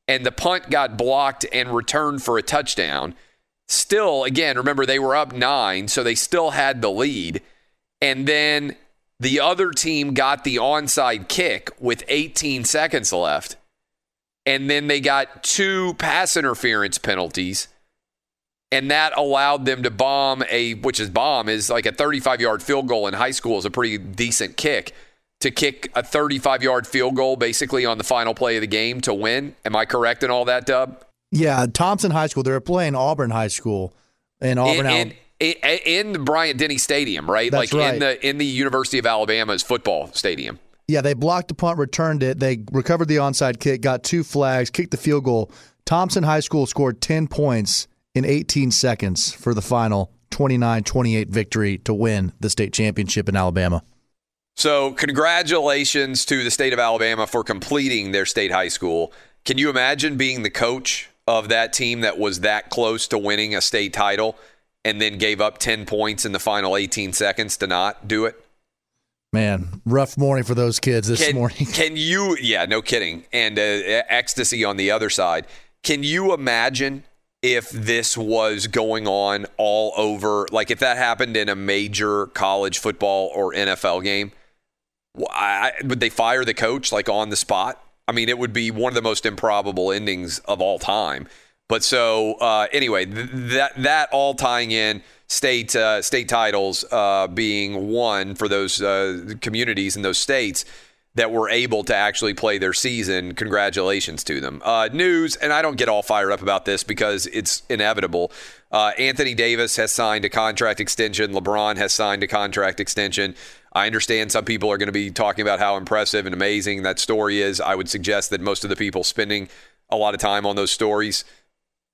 and the punt got blocked and returned for a touchdown. Still, again, remember they were up nine, so they still had the lead. And then the other team got the onside kick with 18 seconds left. And then they got two pass interference penalties. And that allowed them to bomb a, which is bomb, is like a 35 yard field goal in high school is a pretty decent kick to kick a 35 yard field goal basically on the final play of the game to win. Am I correct in all that, Dub?
Yeah, Thompson High School. They were playing Auburn High School in Auburn.
In, in, in, in the Bryant Denny Stadium, right?
That's
like
right.
in the in the University of Alabama's football stadium.
Yeah, they blocked the punt, returned it. They recovered the onside kick, got two flags, kicked the field goal. Thompson High School scored 10 points in 18 seconds for the final 29 28 victory to win the state championship in Alabama.
So, congratulations to the state of Alabama for completing their state high school. Can you imagine being the coach of that team that was that close to winning a state title and then gave up 10 points in the final 18 seconds to not do it?
Man, rough morning for those kids this
can,
morning.
Can you, yeah, no kidding. And uh, ecstasy on the other side. Can you imagine if this was going on all over, like if that happened in a major college football or NFL game? I, would they fire the coach like on the spot? I mean, it would be one of the most improbable endings of all time. But so uh, anyway, th- that that all tying in state uh, state titles uh, being won for those uh, communities in those states that were able to actually play their season. Congratulations to them. Uh, news, and I don't get all fired up about this because it's inevitable. Uh, Anthony Davis has signed a contract extension. LeBron has signed a contract extension. I understand some people are going to be talking about how impressive and amazing that story is. I would suggest that most of the people spending a lot of time on those stories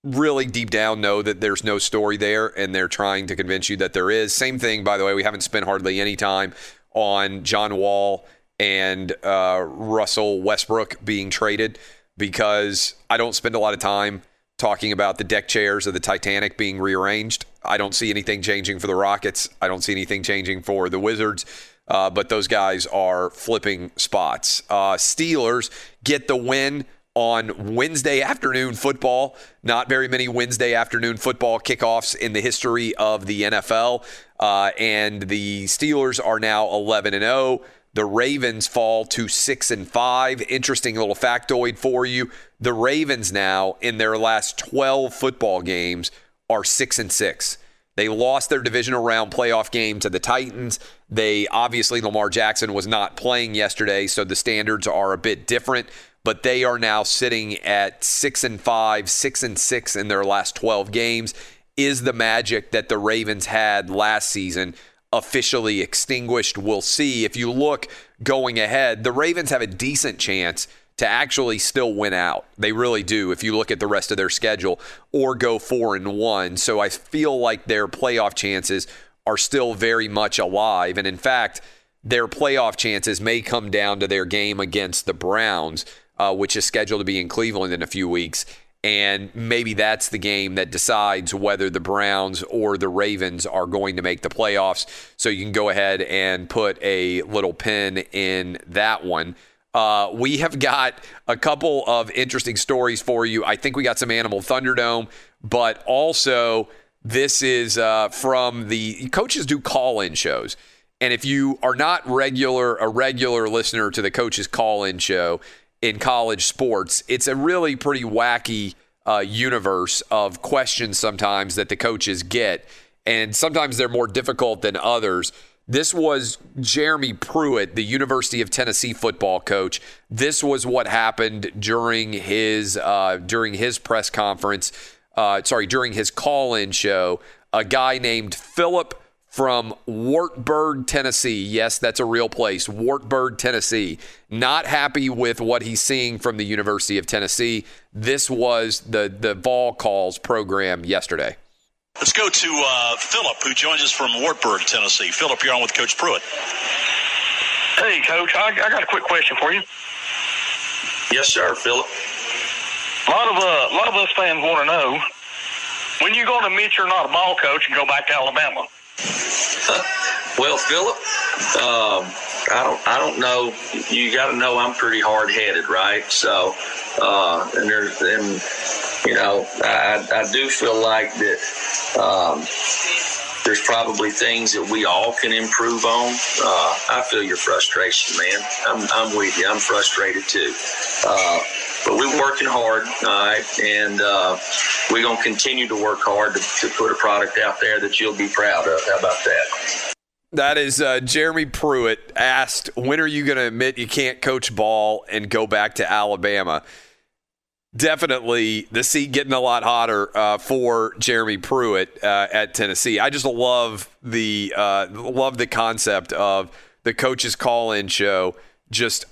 really deep down know that there's no story there and they're trying to convince you that there is. Same thing, by the way, we haven't spent hardly any time on John Wall and uh, Russell Westbrook being traded because I don't spend a lot of time talking about the deck chairs of the Titanic being rearranged. I don't see anything changing for the Rockets. I don't see anything changing for the Wizards. Uh, but those guys are flipping spots. Uh, Steelers get the win on Wednesday afternoon football. Not very many Wednesday afternoon football kickoffs in the history of the NFL. Uh, and the Steelers are now 11 and 0. The Ravens fall to 6 and 5. Interesting little factoid for you. The Ravens now in their last 12 football games are 6 and 6. They lost their divisional round playoff game to the Titans. They obviously Lamar Jackson was not playing yesterday, so the standards are a bit different. But they are now sitting at six and five, six and six in their last 12 games. Is the magic that the Ravens had last season officially extinguished? We'll see. If you look going ahead, the Ravens have a decent chance to actually still win out. They really do if you look at the rest of their schedule or go 4 and 1. So I feel like their playoff chances are still very much alive and in fact their playoff chances may come down to their game against the Browns, uh, which is scheduled to be in Cleveland in a few weeks. And maybe that's the game that decides whether the Browns or the Ravens are going to make the playoffs. So you can go ahead and put a little pin in that one. Uh, we have got a couple of interesting stories for you. I think we got some Animal Thunderdome, but also this is uh, from the coaches do call in shows. And if you are not regular a regular listener to the coaches call in show in college sports, it's a really pretty wacky uh, universe of questions sometimes that the coaches get, and sometimes they're more difficult than others. This was Jeremy Pruitt, the University of Tennessee football coach. This was what happened during his uh, during his press conference. Uh, sorry, during his call-in show. A guy named Philip from Wartburg, Tennessee. Yes, that's a real place. Wartburg, Tennessee. Not happy with what he's seeing from the University of Tennessee. This was the the Vol Calls program yesterday.
Let's go to uh, Philip, who joins us from Wartburg, Tennessee. Philip, you're on with Coach Pruitt.
Hey, Coach, I, I got a quick question for you.
Yes, sir, Philip.
A lot of uh, a lot of us fans want to know when you're going to admit you're not a ball coach and go back to Alabama.
well, Philip, um, I don't I don't know. You got to know I'm pretty hard headed, right? So, uh, and there's and you know I I do feel like that. Um, there's probably things that we all can improve on. Uh, I feel your frustration, man. I'm, I'm with you. I'm frustrated too. Uh, but we're working hard, all right, and uh, we're going to continue to work hard to, to put a product out there that you'll be proud of. How about that?
That is uh, Jeremy Pruitt asked, "When are you going to admit you can't coach ball and go back to Alabama?" definitely the seat getting a lot hotter uh, for Jeremy Pruitt uh, at Tennessee. I just love the uh, love the concept of the coaches call in show just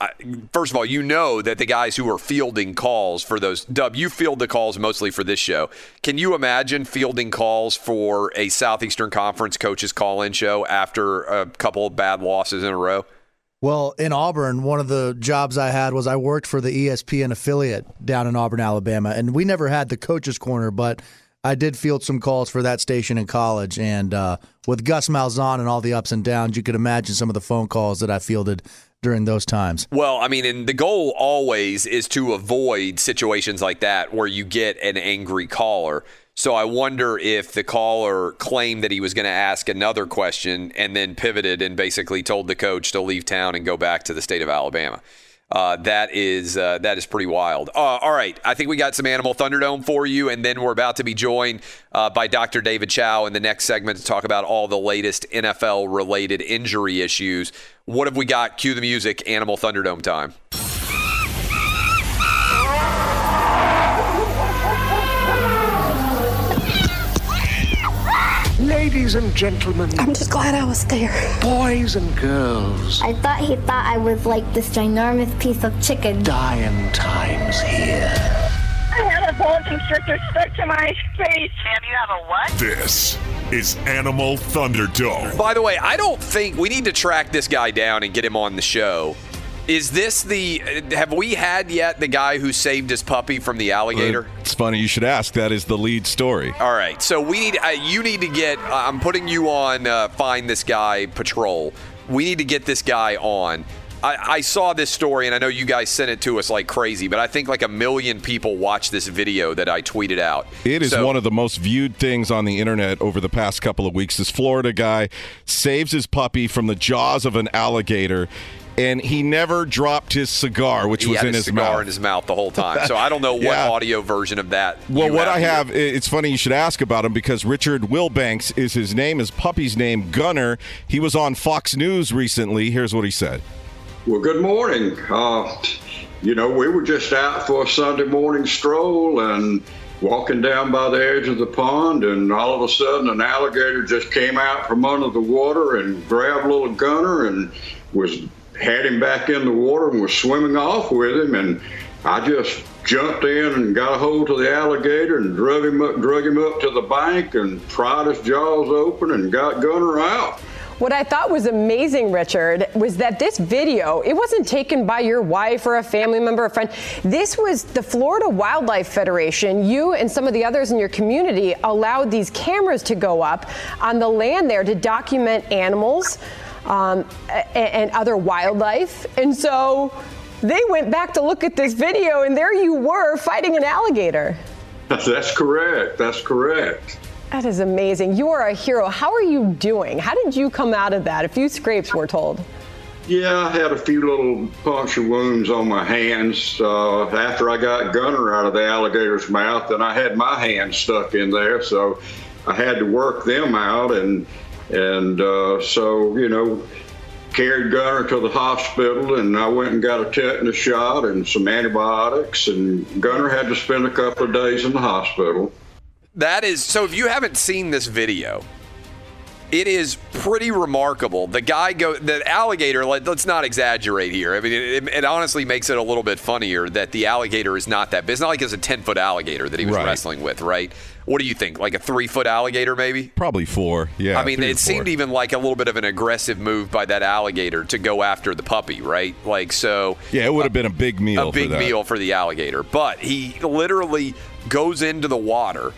first of all, you know that the guys who are fielding calls for those Dub, you field the calls mostly for this show. Can you imagine fielding calls for a Southeastern Conference coaches call-in show after a couple of bad losses in a row?
Well, in Auburn, one of the jobs I had was I worked for the ESPN affiliate down in Auburn, Alabama, and we never had the coaches corner, but I did field some calls for that station in college. And uh, with Gus Malzahn and all the ups and downs, you could imagine some of the phone calls that I fielded during those times.
Well, I mean, and the goal always is to avoid situations like that where you get an angry caller. So I wonder if the caller claimed that he was going to ask another question and then pivoted and basically told the coach to leave town and go back to the state of Alabama. Uh, that is uh, that is pretty wild. Uh, all right, I think we got some Animal Thunderdome for you, and then we're about to be joined uh, by Dr. David Chao in the next segment to talk about all the latest NFL related injury issues. What have we got? Cue the music. Animal Thunderdome time.
Ladies and gentlemen.
I'm just glad I was there.
Boys and girls.
I thought he thought I was like this ginormous piece of chicken.
Dying times here.
I have a boa constrictor stuck to my face. And you have a what?
This is Animal Thunderdome.
By the way, I don't think we need to track this guy down and get him on the show. Is this the? Have we had yet the guy who saved his puppy from the alligator?
It's funny you should ask. That is the lead story.
All right, so we need. Uh, you need to get. Uh, I'm putting you on. Uh, find this guy patrol. We need to get this guy on. I, I saw this story, and I know you guys sent it to us like crazy, but I think like a million people watched this video that I tweeted out.
It is
So-
one of the most viewed things on the internet over the past couple of weeks. This Florida guy saves his puppy from the jaws of an alligator, and he never dropped his cigar, which
he
was
had
in
a
his
cigar
mouth.
in his mouth the whole time. So I don't know what
Yeah.
audio version of that.
Well,
you
what I have, i- it's funny you should ask about him because Richard Wilbanks is his name. His puppy's name, Gunner. He was on Fox News recently. Here's what he said.
Well, good morning. Uh, you know, we were just out for a Sunday morning stroll and walking down by the edge of the pond, and all of a sudden, an alligator just came out from under the water and grabbed little Gunner and was had him back in the water and was swimming off with him. And I just jumped in and got a hold of the alligator and drug him up, drug him up to the bank and pried his jaws open and got Gunner out.
What I thought was amazing, Richard, was that this video, it wasn't taken by your wife or a family member or friend. This was the Florida Wildlife Federation. You and some of the others in your community allowed these cameras to go up on the land there to document animals um, and other wildlife. And so they went back to look at this video, and there you were fighting an alligator.
That's correct. That's correct.
That is amazing. You are a hero. How are you doing? How did you come out of that? A few scrapes, we're told.
Yeah, I had a few little puncture wounds on my hands uh, after I got Gunner out of the alligator's mouth, and I had my hand stuck in there, so I had to work them out, and and uh, so you know carried Gunner to the hospital, and I went and got a tetanus shot and some antibiotics, and Gunner had to spend a couple of days in the hospital.
That is so. If you haven't seen this video, it is pretty remarkable. The guy go the alligator. Let, let's not exaggerate here. I mean, it, it honestly makes it a little bit funnier that the alligator is not that big. It's not like it's a ten foot alligator that he was
Right.
wrestling with, right? What do you think? Like a three foot alligator, maybe?
Probably four. Yeah.
I mean, it seemed even like a little bit of an aggressive move by that alligator to go after the puppy, right? Like so.
Yeah, it would have been a big meal.
a big
for
meal for the alligator. But he literally goes into the water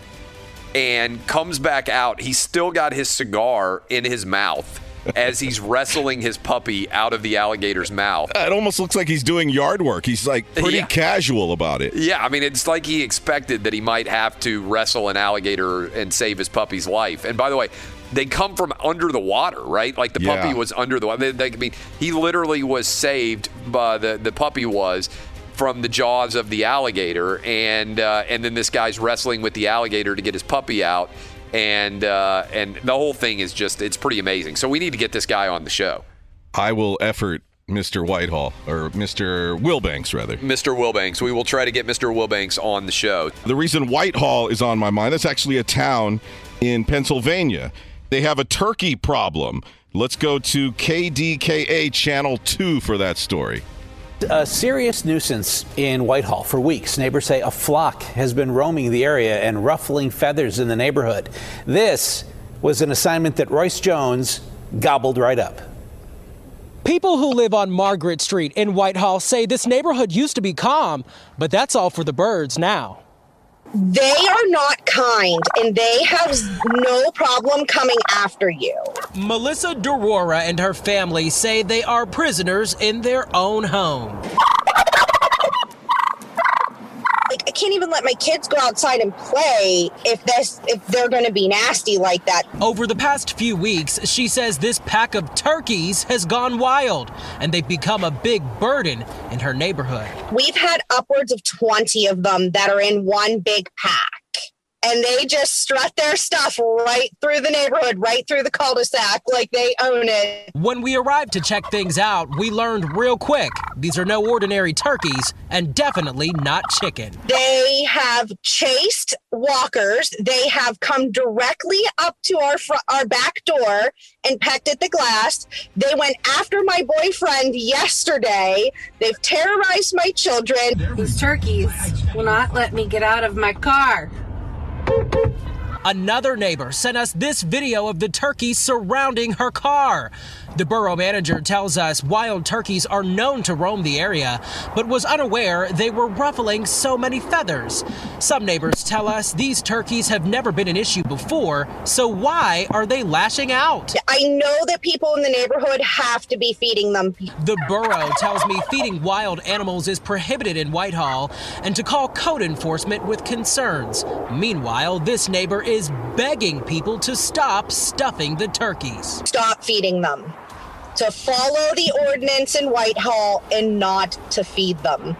and comes back out. He's still got his cigar in his mouth as he's wrestling his puppy out of the alligator's mouth.
It almost looks like he's doing yard work. He's like pretty
Yeah.
casual about it.
Yeah, I mean, it's like he expected that he might have to wrestle an alligator and save his puppy's life. And by the way, they come from under the water, right? Like the
Yeah.
puppy was under the water. They, they, I mean, he literally was saved by the the puppy was from the jaws of the alligator, and uh, and then this guy's wrestling with the alligator to get his puppy out, and uh, and the whole thing is just it's pretty amazing. So we need to get this guy on the show.
I will effort Mr. Whitehall or Mr. Wilbanks rather.
Mr. Wilbanks. We will try to get Mr. Wilbanks on the show.
The reason Whitehall is on my mind, that's actually a town in Pennsylvania. They have a turkey problem. Let's go to KDKA Channel 2 for that story.
A serious nuisance in Whitehall for weeks. Neighbors say a flock has been roaming the area and ruffling feathers in the neighborhood. This was an assignment that Royce Jones gobbled right up.
People who live on Margaret Street in Whitehall say this neighborhood used to be calm, but that's all for the birds now.
They are not kind and they have no problem coming after you.
Melissa Durora and her family say they are prisoners in their own home.
Like I can't even let my kids go outside and play if this if they're going to be nasty like that.
Over the past few weeks, she says this pack of turkeys has gone wild and they've become a big burden in her neighborhood.
We've had upwards of 20 of them that are in one big pack. And they just strut their stuff right through the neighborhood, right through the cul-de-sac, like they own it.
When we arrived to check things out, we learned real quick these are no ordinary turkeys and definitely not chicken.
They have chased walkers. They have come directly up to our fr- our back door and pecked at the glass. They went after my boyfriend yesterday. They've terrorized my children.
These turkeys will not let me get out of my car.
Another neighbor sent us this video of the turkey surrounding her car. The borough manager tells us wild turkeys are known to roam the area, but was unaware they were ruffling so many feathers. Some neighbors tell us these turkeys have never been an issue before, so why are they lashing out?
I know that people in the neighborhood have to be feeding them.
The borough tells me feeding wild animals is prohibited in Whitehall and to call code enforcement with concerns. Meanwhile, this neighbor is begging people to stop stuffing the turkeys.
Stop feeding them. To follow the ordinance in Whitehall and not to feed them.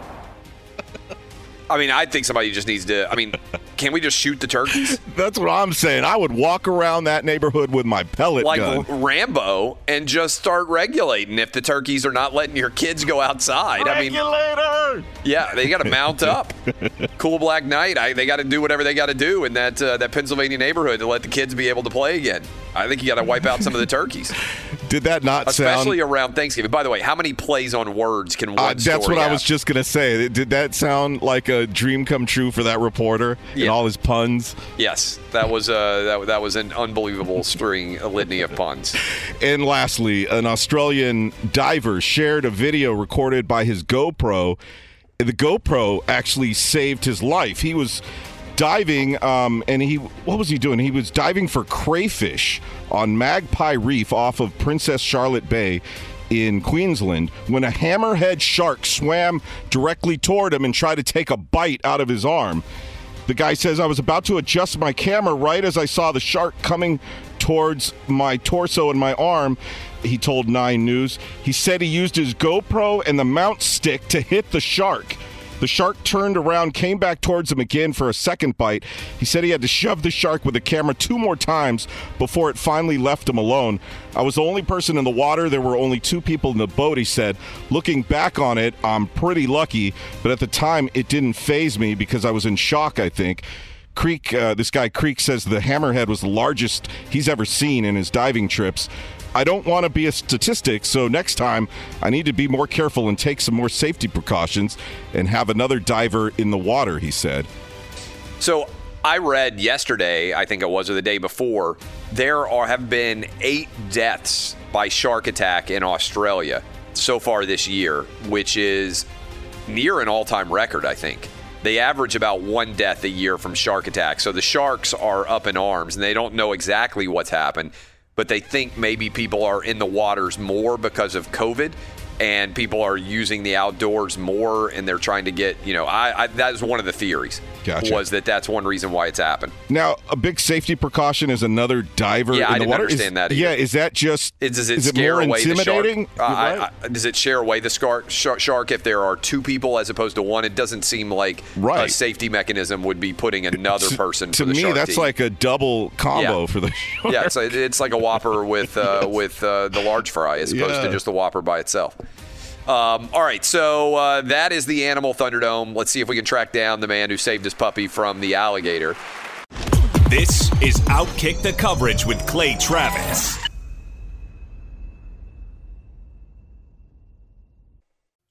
I mean, I think somebody just needs to. I mean, can we just shoot the turkeys?
That's what I'm saying. I would walk around that neighborhood with my pellet
like
gun.
Rambo and just start regulating if the turkeys are not letting your kids go outside. I mean,
Regulator!
yeah, they got to mount up. cool Black Night. I, they got to do whatever they got to do in that uh, that Pennsylvania neighborhood to let the kids be able to play again. I think you got to wipe out some of the turkeys,
Did that not sound
especially
sound?
around Thanksgiving. By the way, how many plays on words can one
Uh, that's
story
what I was just gonna say. Did that sound like a dream come true for that reporter and all his puns?
Yes, that was uh, that, that was an unbelievable string, a litany of puns.
And lastly, an Australian diver shared a video recorded by his GoPro. The GoPro actually saved his life. He was diving, um, and he what was he doing? He was diving for crayfish on Magpie Reef off of Princess Charlotte Bay in Queensland when a hammerhead shark swam directly toward him and tried to take a bite out of his arm. The guy says, I was about to adjust my camera right as I saw the shark coming towards my torso and my arm. He told Nine News. He said he used his GoPro and the mount stick to hit the shark. The shark turned around, came back towards him again for a second bite. He said he had to shove the shark with the camera two more times before it finally left him alone. I was the only person in the water. There were only two people in the boat, he said. Looking back on it, I'm pretty lucky, but at the time it didn't faze me because I was in shock, I think. Creek, uh, this guy Creek says the hammerhead was the largest he's ever seen in his diving trips. I don't want to be a statistic, so next time I need to be more careful and take some more safety precautions and have another diver in the water, he said.
So I read yesterday, I think it was, or the day before, there are have been eight deaths by shark attack in Australia so far this year, which is near an all-time record, I think. They average about one death a year from shark attack. So the sharks are up in arms and they don't know exactly what's happened, but they think maybe people are in the waters more because of COVID and people are using the outdoors more and they're trying to get, you know, I, I that is one of the theories
Gotcha.
was that that's one reason why it's happened.
Now, a big safety precaution is another diver
Yeah,
in
I
the
didn't
water.
understand
is,
that either.
Yeah, is that just
Is, does it
is it
scare
more
away the
intimidating?
shark? Uh, I- I- does it share away the scar- shark, shark if there are two people as opposed to one? It doesn't seem like a
Right.
safety mechanism would be putting another person
to
for the
me,
shark
that's
to eat.
like a double combo
Yeah.
for the shark.
yeah, it's, a, it's like a Whopper with uh, with uh, the large fry as opposed
Yeah.
to just the Whopper by itself. Um, all right, so uh, that is the Animal Thunderdome. Let's see if we can track down the man who saved his puppy from the alligator.
This is Outkick the Coverage with Clay Travis.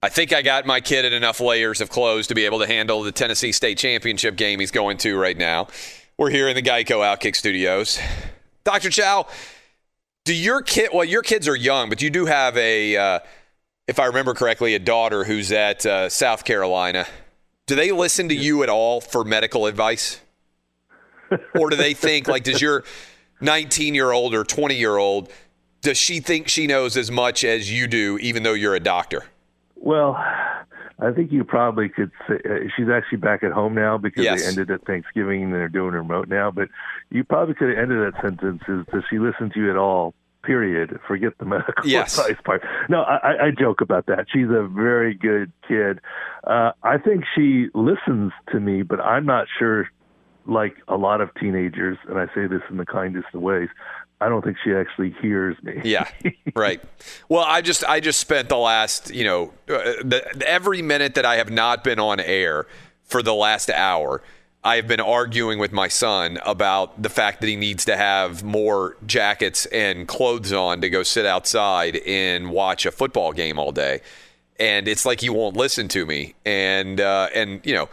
I think I got my kid in enough layers of clothes to be able to handle the Tennessee State Championship game he's going to right now. We're here in the Geico Outkick Studios. Dr. Chao, do your kid, well, your kids are young, but you do have a, uh, if I remember correctly, a daughter who's at uh, South Carolina. Do they listen to you at all for medical advice? or do they think, like, does your 19 year old or 20 year old, does she think she knows as much as you do, even though you're a doctor?
Well, I think you probably could say uh, she's actually back at home now because
Yes.
they ended at Thanksgiving and they're doing remote now. But you probably could have ended that sentence is does she listen to you at all? Period. Forget the medical
Yes.
advice part. No, I, I- I joke about that. She's a very good kid. Uh, I think she listens to me, but I'm not sure. Like a lot of teenagers, and I say this in the kindest of ways, I don't think she actually hears me.
Yeah, right. Well, I just I just spent the last you know uh, the, every minute that I have not been on air for the last hour. I have been arguing with my son about the fact that he needs to have more jackets and clothes on to go sit outside and watch a football game all day. And it's like he won't listen to me. And uh, and you know,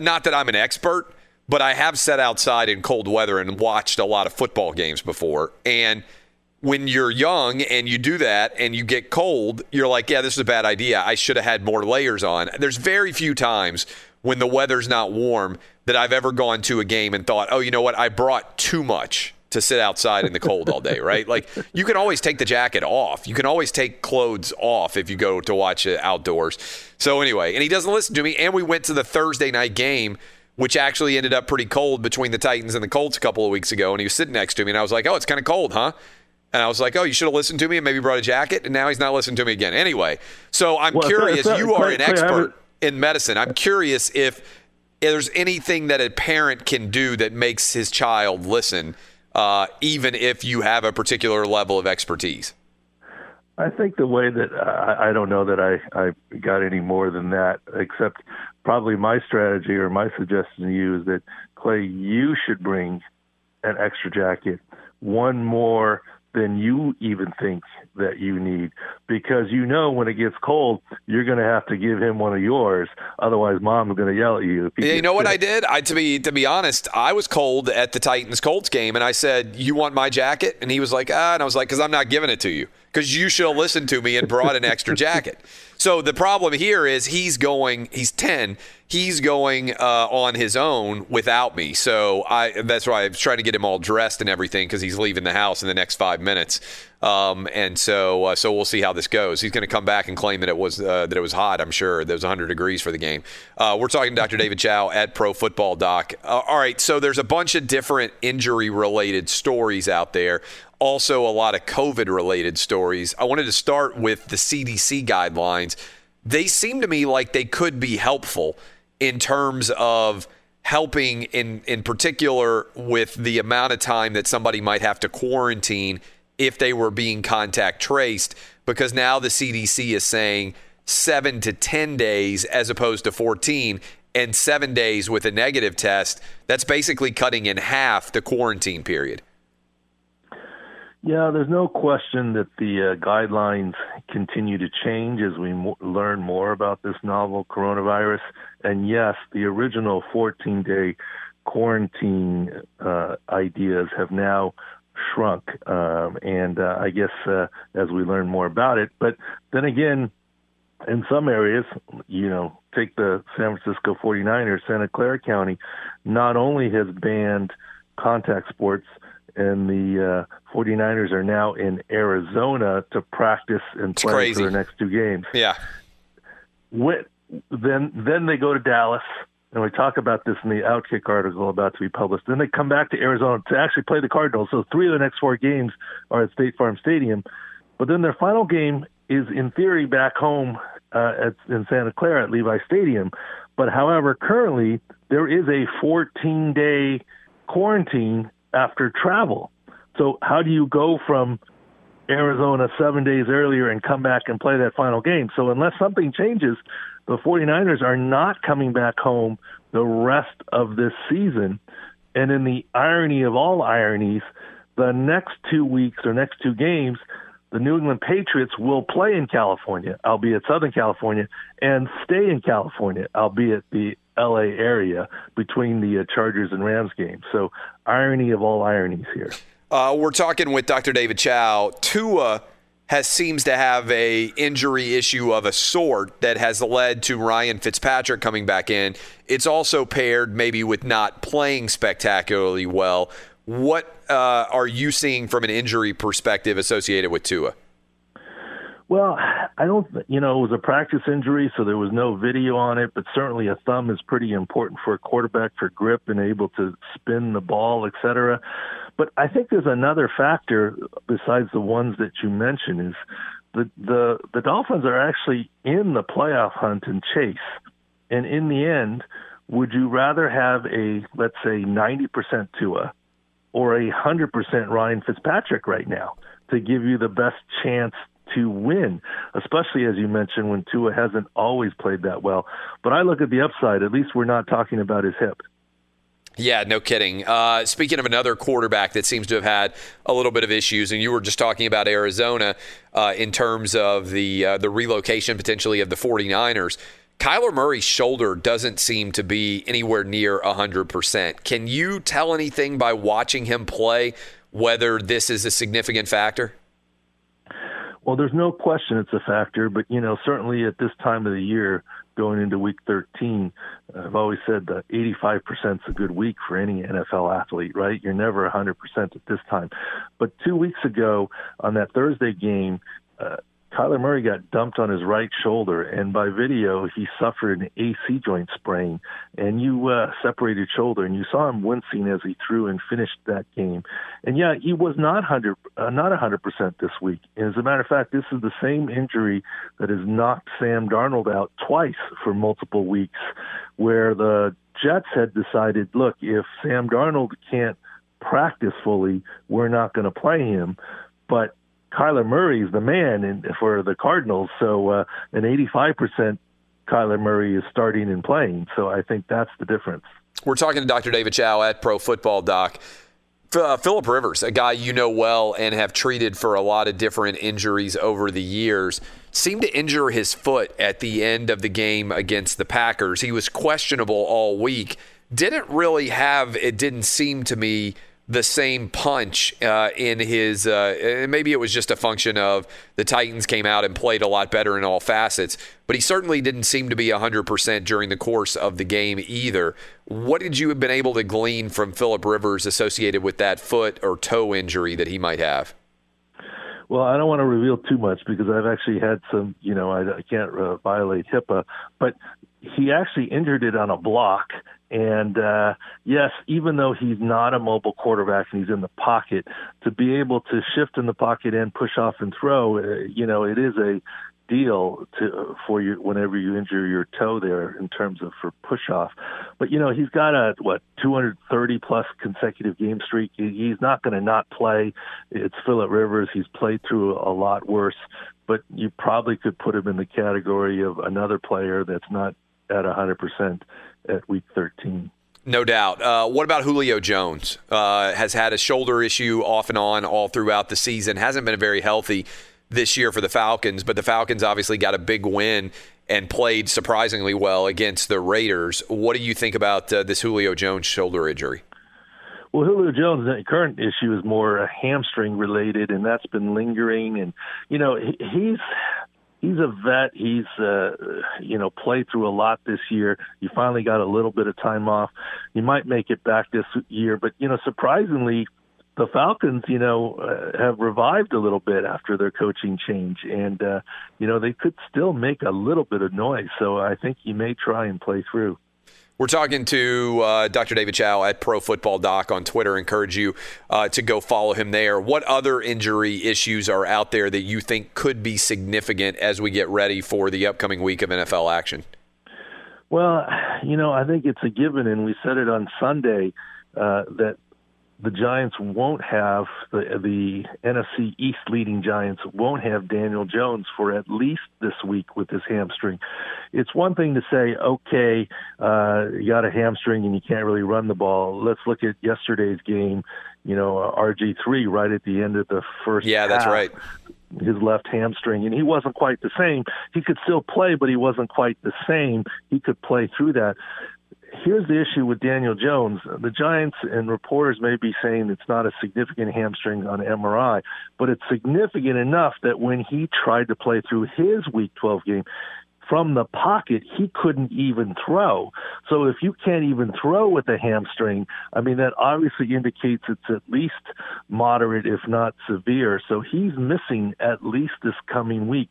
not that I'm an expert, but I have sat outside in cold weather and watched a lot of football games before. And when you're young and you do that and you get cold, you're like, yeah, this is a bad idea. I should have had more layers on. There's very few times when the weather's not warm that I've ever gone to a game and thought, oh, you know what? I brought too much to sit outside in the cold all day, right? Like you can always take the jacket off. You can always take clothes off if you go to watch it outdoors. So anyway, and he doesn't listen to me. And we went to the Thursday night game, which actually ended up pretty cold between the Titans and the Colts a couple of weeks ago. And he was sitting next to me, and I was like, oh, it's kind of cold, huh? And I was like, oh, you should have listened to me and maybe brought a jacket. And now he's not listening to me again. Anyway, so I'm
Well, it's not-
curious.
it's not-
you are an expert in medicine. I'm curious if there's anything that a parent can do that makes his child listen, uh, even if you have a particular level of expertise.
I think the way that I, I don't know that I, I got any more than that, except probably my strategy or my suggestion to you is that Clay, you should bring an extra jacket, one more than you even think that you need, because you know when it gets cold, you're going to have to give him one of yours. Otherwise, mom's going to yell at you.
Yeah, you know what. I did? I to be to be honest, I was cold at the Titans Colts game, and I said, "You want my jacket?" And he was like, "Ah," and I was like, "Because I'm not giving it to you, because you should have listened to me and brought an extra jacket." So the problem here is he's going. He's ten. He's going uh, on his own without me. So I that's why I was trying to get him all dressed and everything because he's leaving the house in the next five minutes. Um, and so uh, so we'll see how this goes. He's going to come back and claim that it was uh, that it was hot. I'm sure there was 100 degrees for the game. Uh, we're talking to Dr. David Chao at Pro Football Doc. Uh, all right, so there's a bunch of different injury related stories out there. Also, a lot of COVID related stories. I wanted to start with the CDC guidelines. They seem to me like they could be helpful in terms of helping in in particular with the amount of time that somebody might have to quarantine if they were being contact traced because now the CDC is saying 7 to 10 days as opposed to 14 and 7 days with a negative test that's basically cutting in half the quarantine period
Yeah, there's no question that the uh, guidelines continue to change as we mo- learn more about this novel coronavirus. And yes, the original 14 day quarantine uh, ideas have now shrunk. Um, and uh, I guess uh, as we learn more about it, but then again, in some areas, you know, take the San Francisco 49ers, Santa Clara County, not only has banned contact sports, and the uh, 49ers are now in Arizona to practice and play
crazy.
for their next two games.
Yeah.
When, then then they go to Dallas, and we talk about this in the Outkick article about to be published. Then they come back to Arizona to actually play the Cardinals. So three of the next four games are at State Farm Stadium. But then their final game is, in theory, back home uh, at, in Santa Clara at Levi Stadium. But however, currently there is a 14 day quarantine after travel. So how do you go from Arizona seven days earlier and come back and play that final game? So unless something changes, the 49ers are not coming back home the rest of this season. And in the irony of all ironies, the next two weeks or next two games, the New England Patriots will play in California, albeit Southern California, and stay in California, albeit the LA area between the uh, Chargers and Rams games. So, irony of all ironies here.
Uh, we're talking with Dr. David Chao. Tua has seems to have a injury issue of a sort that has led to Ryan Fitzpatrick coming back in. It's also paired maybe with not playing spectacularly well. What uh, are you seeing from an injury perspective associated with Tua?
Well, I don't, you know, it was a practice injury, so there was no video on it, but certainly a thumb is pretty important for a quarterback for grip and able to spin the ball, et cetera. But I think there's another factor besides the ones that you mentioned is the, the, the Dolphins are actually in the playoff hunt and chase. And in the end, would you rather have a, let's say, 90% Tua or a 100% Ryan Fitzpatrick right now to give you the best chance to win, especially as you mentioned when Tua hasn't always played that well. But I look at the upside. At least we're not talking about his hip.
Yeah, no kidding. Uh, speaking of another quarterback that seems to have had a little bit of issues, and you were just talking about Arizona uh, in terms of the uh, the relocation potentially of the 49ers. Kyler Murray's shoulder doesn't seem to be anywhere near 100%. Can you tell anything by watching him play whether this is a significant factor?
Well, there's no question it's a factor, but you know, certainly at this time of the year, going into week 13, I've always said that 85% is a good week for any NFL athlete, right? You're never 100% at this time. But two weeks ago on that Thursday game, uh, Kyler Murray got dumped on his right shoulder, and by video, he suffered an AC joint sprain. And you uh, separated shoulder, and you saw him wincing as he threw and finished that game. And yeah, he was not hundred, uh, not a hundred percent this week. And as a matter of fact, this is the same injury that has knocked Sam Darnold out twice for multiple weeks, where the Jets had decided, look, if Sam Darnold can't practice fully, we're not going to play him. But Kyler Murray is the man in, for the Cardinals. So uh, an 85% Kyler Murray is starting and playing. So I think that's the difference.
We're talking to Dr. David Chao at Pro Football Doc. Uh, Philip Rivers, a guy you know well and have treated for a lot of different injuries over the years, seemed to injure his foot at the end of the game against the Packers. He was questionable all week. Didn't really have, it didn't seem to me, the same punch uh, in his. Uh, maybe it was just a function of the Titans came out and played a lot better in all facets, but he certainly didn't seem to be 100% during the course of the game either. What did you have been able to glean from Philip Rivers associated with that foot or toe injury that he might have?
Well, I don't want to reveal too much because I've actually had some, you know, I, I can't uh, violate HIPAA, but he actually injured it on a block and uh, yes, even though he's not a mobile quarterback and he's in the pocket, to be able to shift in the pocket and push off and throw, uh, you know, it is a deal to for you whenever you injure your toe there in terms of for push off. But you know, he's got a what 230 plus consecutive game streak. He's not going to not play. It's Philip Rivers. He's played through a lot worse, but you probably could put him in the category of another player that's not at 100% at week 13.
No doubt. Uh, what about Julio Jones? Uh, has had a shoulder issue off and on all throughout the season. Hasn't been very healthy this year for the Falcons, but the Falcons obviously got a big win and played surprisingly well against the Raiders. What do you think about uh, this Julio Jones shoulder injury?
Well, Julio Jones' current issue is more hamstring related, and that's been lingering. And you know, he's he's a vet. He's uh, you know played through a lot this year. You finally got a little bit of time off. You might make it back this year, but you know surprisingly, the Falcons you know uh, have revived a little bit after their coaching change, and uh, you know they could still make a little bit of noise. So I think he may try and play through.
We're talking to uh, Dr. David Chao at Pro Football Doc on Twitter. Encourage you uh, to go follow him there. What other injury issues are out there that you think could be significant as we get ready for the upcoming week of NFL action?
Well, you know, I think it's a given, and we said it on Sunday uh, that the Giants won't have the the NFC East leading Giants won't have Daniel Jones for at least this week with his hamstring. It's one thing to say, okay, uh, you got a hamstring and you can't really run the ball. Let's look at yesterday's game. You know, RG three right at the end of the first.
Yeah, that's right.
His left hamstring, and he wasn't quite the same. He could still play, but he wasn't quite the same. He could play through that here's the issue with Daniel Jones. The Giants and reporters may be saying it's not a significant hamstring on MRI, but it's significant enough that when he tried to play through his Week 12 game, from the pocket, he couldn't even throw. So if you can't even throw with a hamstring, I mean, that obviously indicates it's at least moderate, if not severe. So he's missing at least this coming week.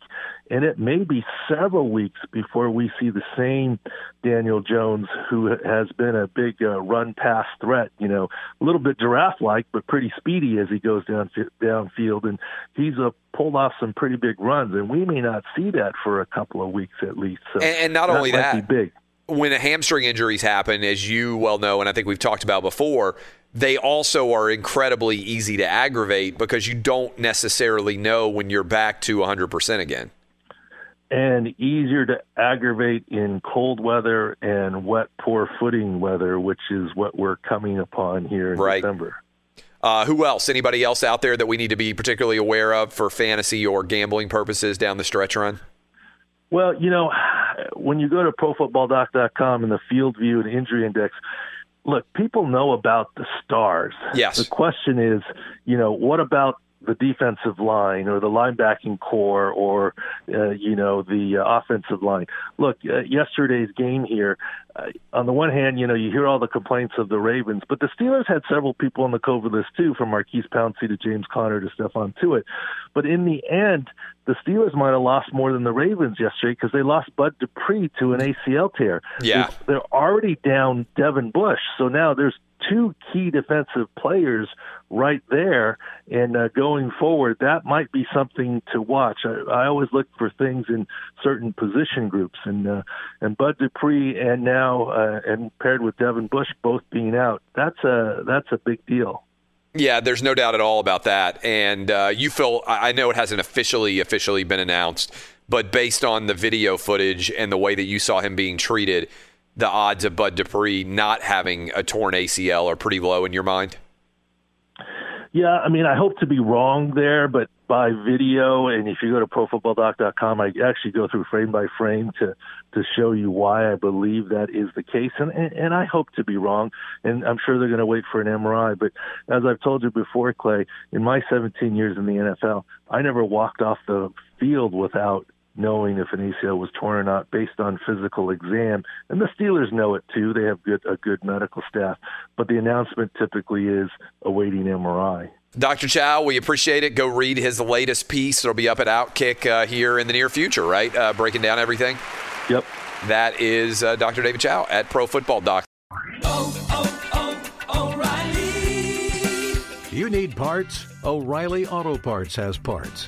And it may be several weeks before we see the same Daniel Jones, who has been a big uh, run pass threat, you know, a little bit giraffe like, but pretty speedy as he goes down downfield. And he's uh, pulled off some pretty big runs. And we may not see that for a couple of weeks at least. So
and, and not
that
only that,
big.
when hamstring injuries happen, as you well know, and I think we've talked about before, they also are incredibly easy to aggravate because you don't necessarily know when you're back to 100% again.
and easier to aggravate in cold weather and wet, poor footing weather, which is what we're coming upon here in
Right.
December.
Uh, who else? Anybody else out there that we need to be particularly aware of for fantasy or gambling purposes down the stretch run?
Well, you know, when you go to profootballdoc.com and the field view and injury index, look, people know about the stars.
Yes.
The question is, you know, what about the defensive line or the linebacking corps or, uh, you know, the uh, offensive line? Look, uh, yesterday's game here, uh, on the one hand, you know, you hear all the complaints of the Ravens, but the Steelers had several people on the COVID list too, from Maurkice Pouncey to James Conner to Stephon Tuitt. But in the end, the Steelers might have lost more than the Ravens yesterday because they lost Bud Dupree to an ACL tear.
Yeah.
They- They're already down Devin Bush, so now there's two key defensive players right there. And uh, going forward, that might be something to watch. I, I always look for things in certain position groups, and uh, and Bud Dupree and now uh, and paired with Devin Bush both being out, that's a that's a big deal.
Yeah, there's no doubt at all about that. And uh, you feel, I I know it hasn't officially officially been announced, but based on the video footage and the way that you saw him being treated, the odds of Bud Dupree not having a torn ACL are pretty low in your mind.
Yeah, I mean, I hope to be wrong there, but by video, and if you go to profootballdoc.com, I actually go through frame by frame to to show you why I believe that is the case, and and, and I hope to be wrong, and I'm sure they're going to wait for an MRI. But as I've told you before, Clay, in my 17 years in the NFL, I never walked off the field without knowing if an ACL was torn or not based on physical exam. And the Steelers know it too. They have good a good medical staff. But the announcement typically is awaiting MRI.
Dr. Chao, we appreciate it. Go read his latest piece. It'll be up at Outkick uh, here in the near future, right? Uh, breaking down everything.
Yep.
That is uh, Dr. David Chao at Pro Football Doc. Oh, oh, oh, O'Reilly.
You need parts? O'Reilly Auto Parts has parts.